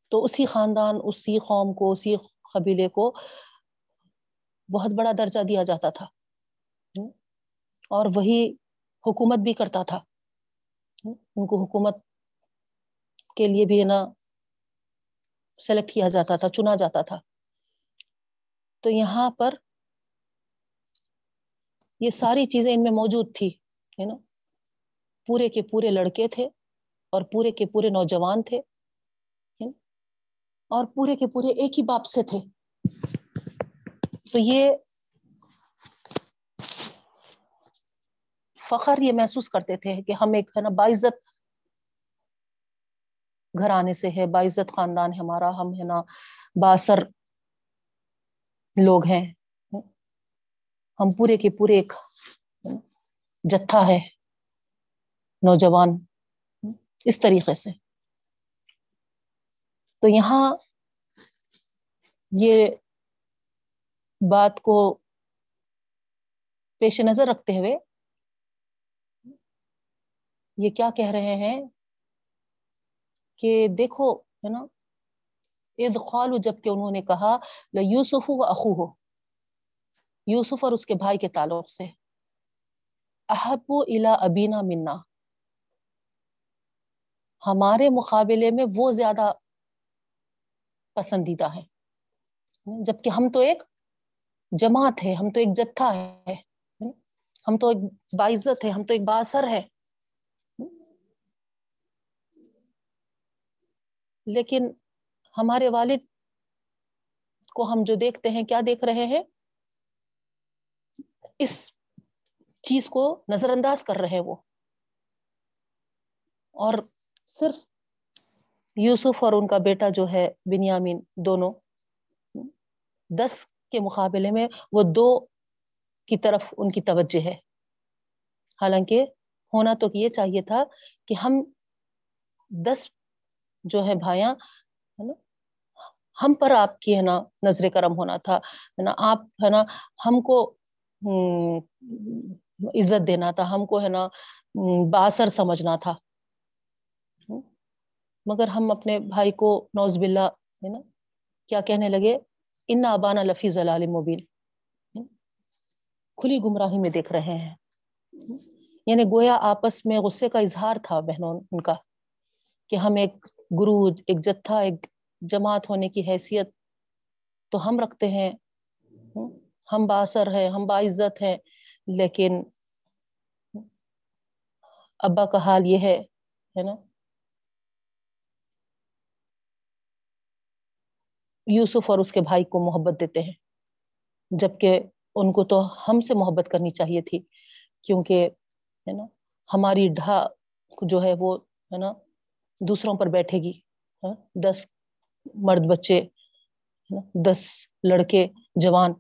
تو اسی خاندان، اسی قوم کو، اسی قبیلے کو بہت بڑا درجہ دیا جاتا تھا۔ اور وہی حکومت بھی کرتا تھا۔ ان کو حکومت کے لیے بھی نا سلیکٹ کیا جاتا تھا، چنا جاتا تھا۔ تو یہاں پر یہ ساری چیزیں ان میں موجود تھی ہے نا پورے کے پورے لڑکے تھے اور پورے کے پورے نوجوان تھے اور پورے کے پورے ایک ہی باپ سے تھے۔ تو یہ فخر یہ محسوس کرتے تھے کہ ہم ایک، ہے نا، باعزت گھرانے سے ہے، باعزت خاندان ہے ہمارا، ہم، ہے نا باثر لوگ ہیں۔ ہم پورے کے پورے ایک جتھا ہے۔ نوجوان اس طریقے سے۔ تو یہاں یہ بات کو پیش نظر رکھتے ہوئے یہ کیا کہہ رہے ہیں کہ دیکھو، ہے نا؟ از خالو جبکہ انہوں نے کہا یوسف و اخو ہو یوسف اور اس کے بھائی کے تعلق سے۔ احب الا ابینا منا۔ ہمارے مقابلے میں وہ زیادہ پسندیدہ ہے جبکہ ہم تو ایک جماعت ہے ہم تو ایک جتھا ہے۔ ہم تو ایک باعزت ہے ہم تو ایک باثر ہے لیکن ہمارے والد کو ہم جو دیکھتے ہیں، کیا دیکھ رہے ہیں؟ اس چیز کو نظر انداز کر رہے وہ۔ اور صرف یوسف اور ان کا بیٹا جو ہے، بنیامین، دونوں دس کے مقابلے میں وہ دو کی طرف ان کی توجہ ہے۔ حالانکہ ہونا تو یہ چاہیے تھا کہ ہم دس جو ہے بھائیاں ہم پر آپ کی ہے نا نظر کرم ہونا تھا، ہے نا، آپ ہے نا ہم کو عزت دینا تھا، ہم کو ہے نا باثر سمجھنا تھا۔ مگر ہم اپنے بھائی کو نوز باللہ، ہے نا، کیا کہنے لگے؟ ان ابانا لفیظ العالم مبین کھلی گمراہی میں دیکھ رہے ہیں۔ یعنی گویا آپس میں غصے کا اظہار تھا بہنوں، ان کا، کہ ہم ایک گروج ایک جتھا، ایک جماعت ہونے کی حیثیت تو ہم رکھتے ہیں۔ ہم باثر ہیں، ہم باعزت ہیں، لیکن ابا کا حال یہ ہے ہے نا؟ یوسف اور اس کے بھائی کو محبت دیتے ہیں، جبکہ ان کو تو ہم سے محبت کرنی چاہیے تھی، کیونکہ، ہے نا، ہماری ڈھا جو ہے وہ، ہے نا، دوسروں پر بیٹھے گی ہاں، دس مرد بچے دس لڑکے، جوان،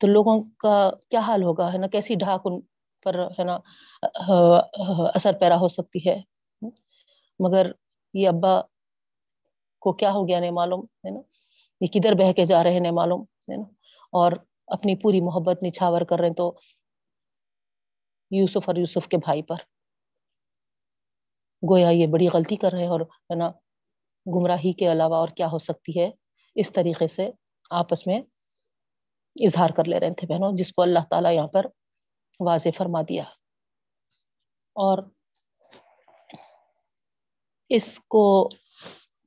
تو لوگوں کا کیا حال ہوگا؟ ہے نا، کیسی ڈھاک ان پر، ہے نا اثر پیرا ہو سکتی ہے؟ مگر یہ ابا کو کیا ہو گیا نہیں معلوم ہے نا، یہ کدھر بہ کے جا رہے ہیں معلوم ہے نا، اور اپنی پوری محبت نچھاور کر رہے ہیں تو یوسف اور یوسف کے بھائی پر۔ گویا یہ بڑی غلطی کر رہے ہیں اور، ہے نا گمراہی کے علاوہ اور کیا ہو سکتی ہے؟ اس طریقے سے آپس میں اظہار کر لے رہے تھے بہنوں، جس کو اللہ تعالیٰ یہاں پر واضح فرما دیا۔ اور اس کو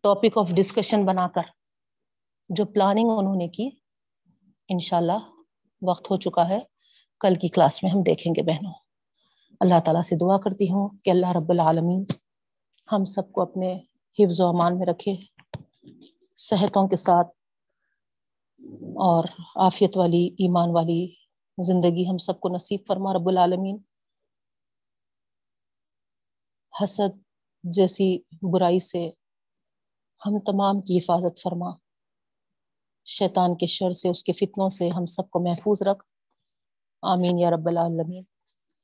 ٹاپک آف ڈسکشن بنا کر جو پلاننگ انہوں نے کی، انشاءاللہ وقت ہو چکا ہے۔ کل کی کلاس میں ہم دیکھیں گے بہنوں۔ اللہ تعالیٰ سے دعا کرتی ہوں کہ اللہ رب العالمین ہم سب کو اپنے حفظ و امان میں رکھے، صحتوں کے ساتھ اور عافیت والی، ایمان والی زندگی ہم سب کو نصیب فرما، رب العالمین۔ حسد جیسی برائی سے ہم تمام کی حفاظت فرما۔ شیطان کے شر سے، اس کے فتنوں سے ہم سب کو محفوظ رکھ۔ آمین یا رب العالمین۔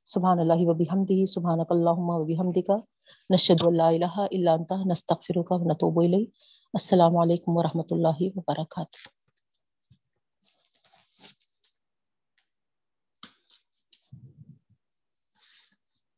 سبحان اللہ و بحمدہ سبحانک اللہم و بحمدک نشہد اللہ الہ الا انت نستغفرک و نتوب الیک السلام علیکم ورحمۃ اللہ وبرکاتہ۔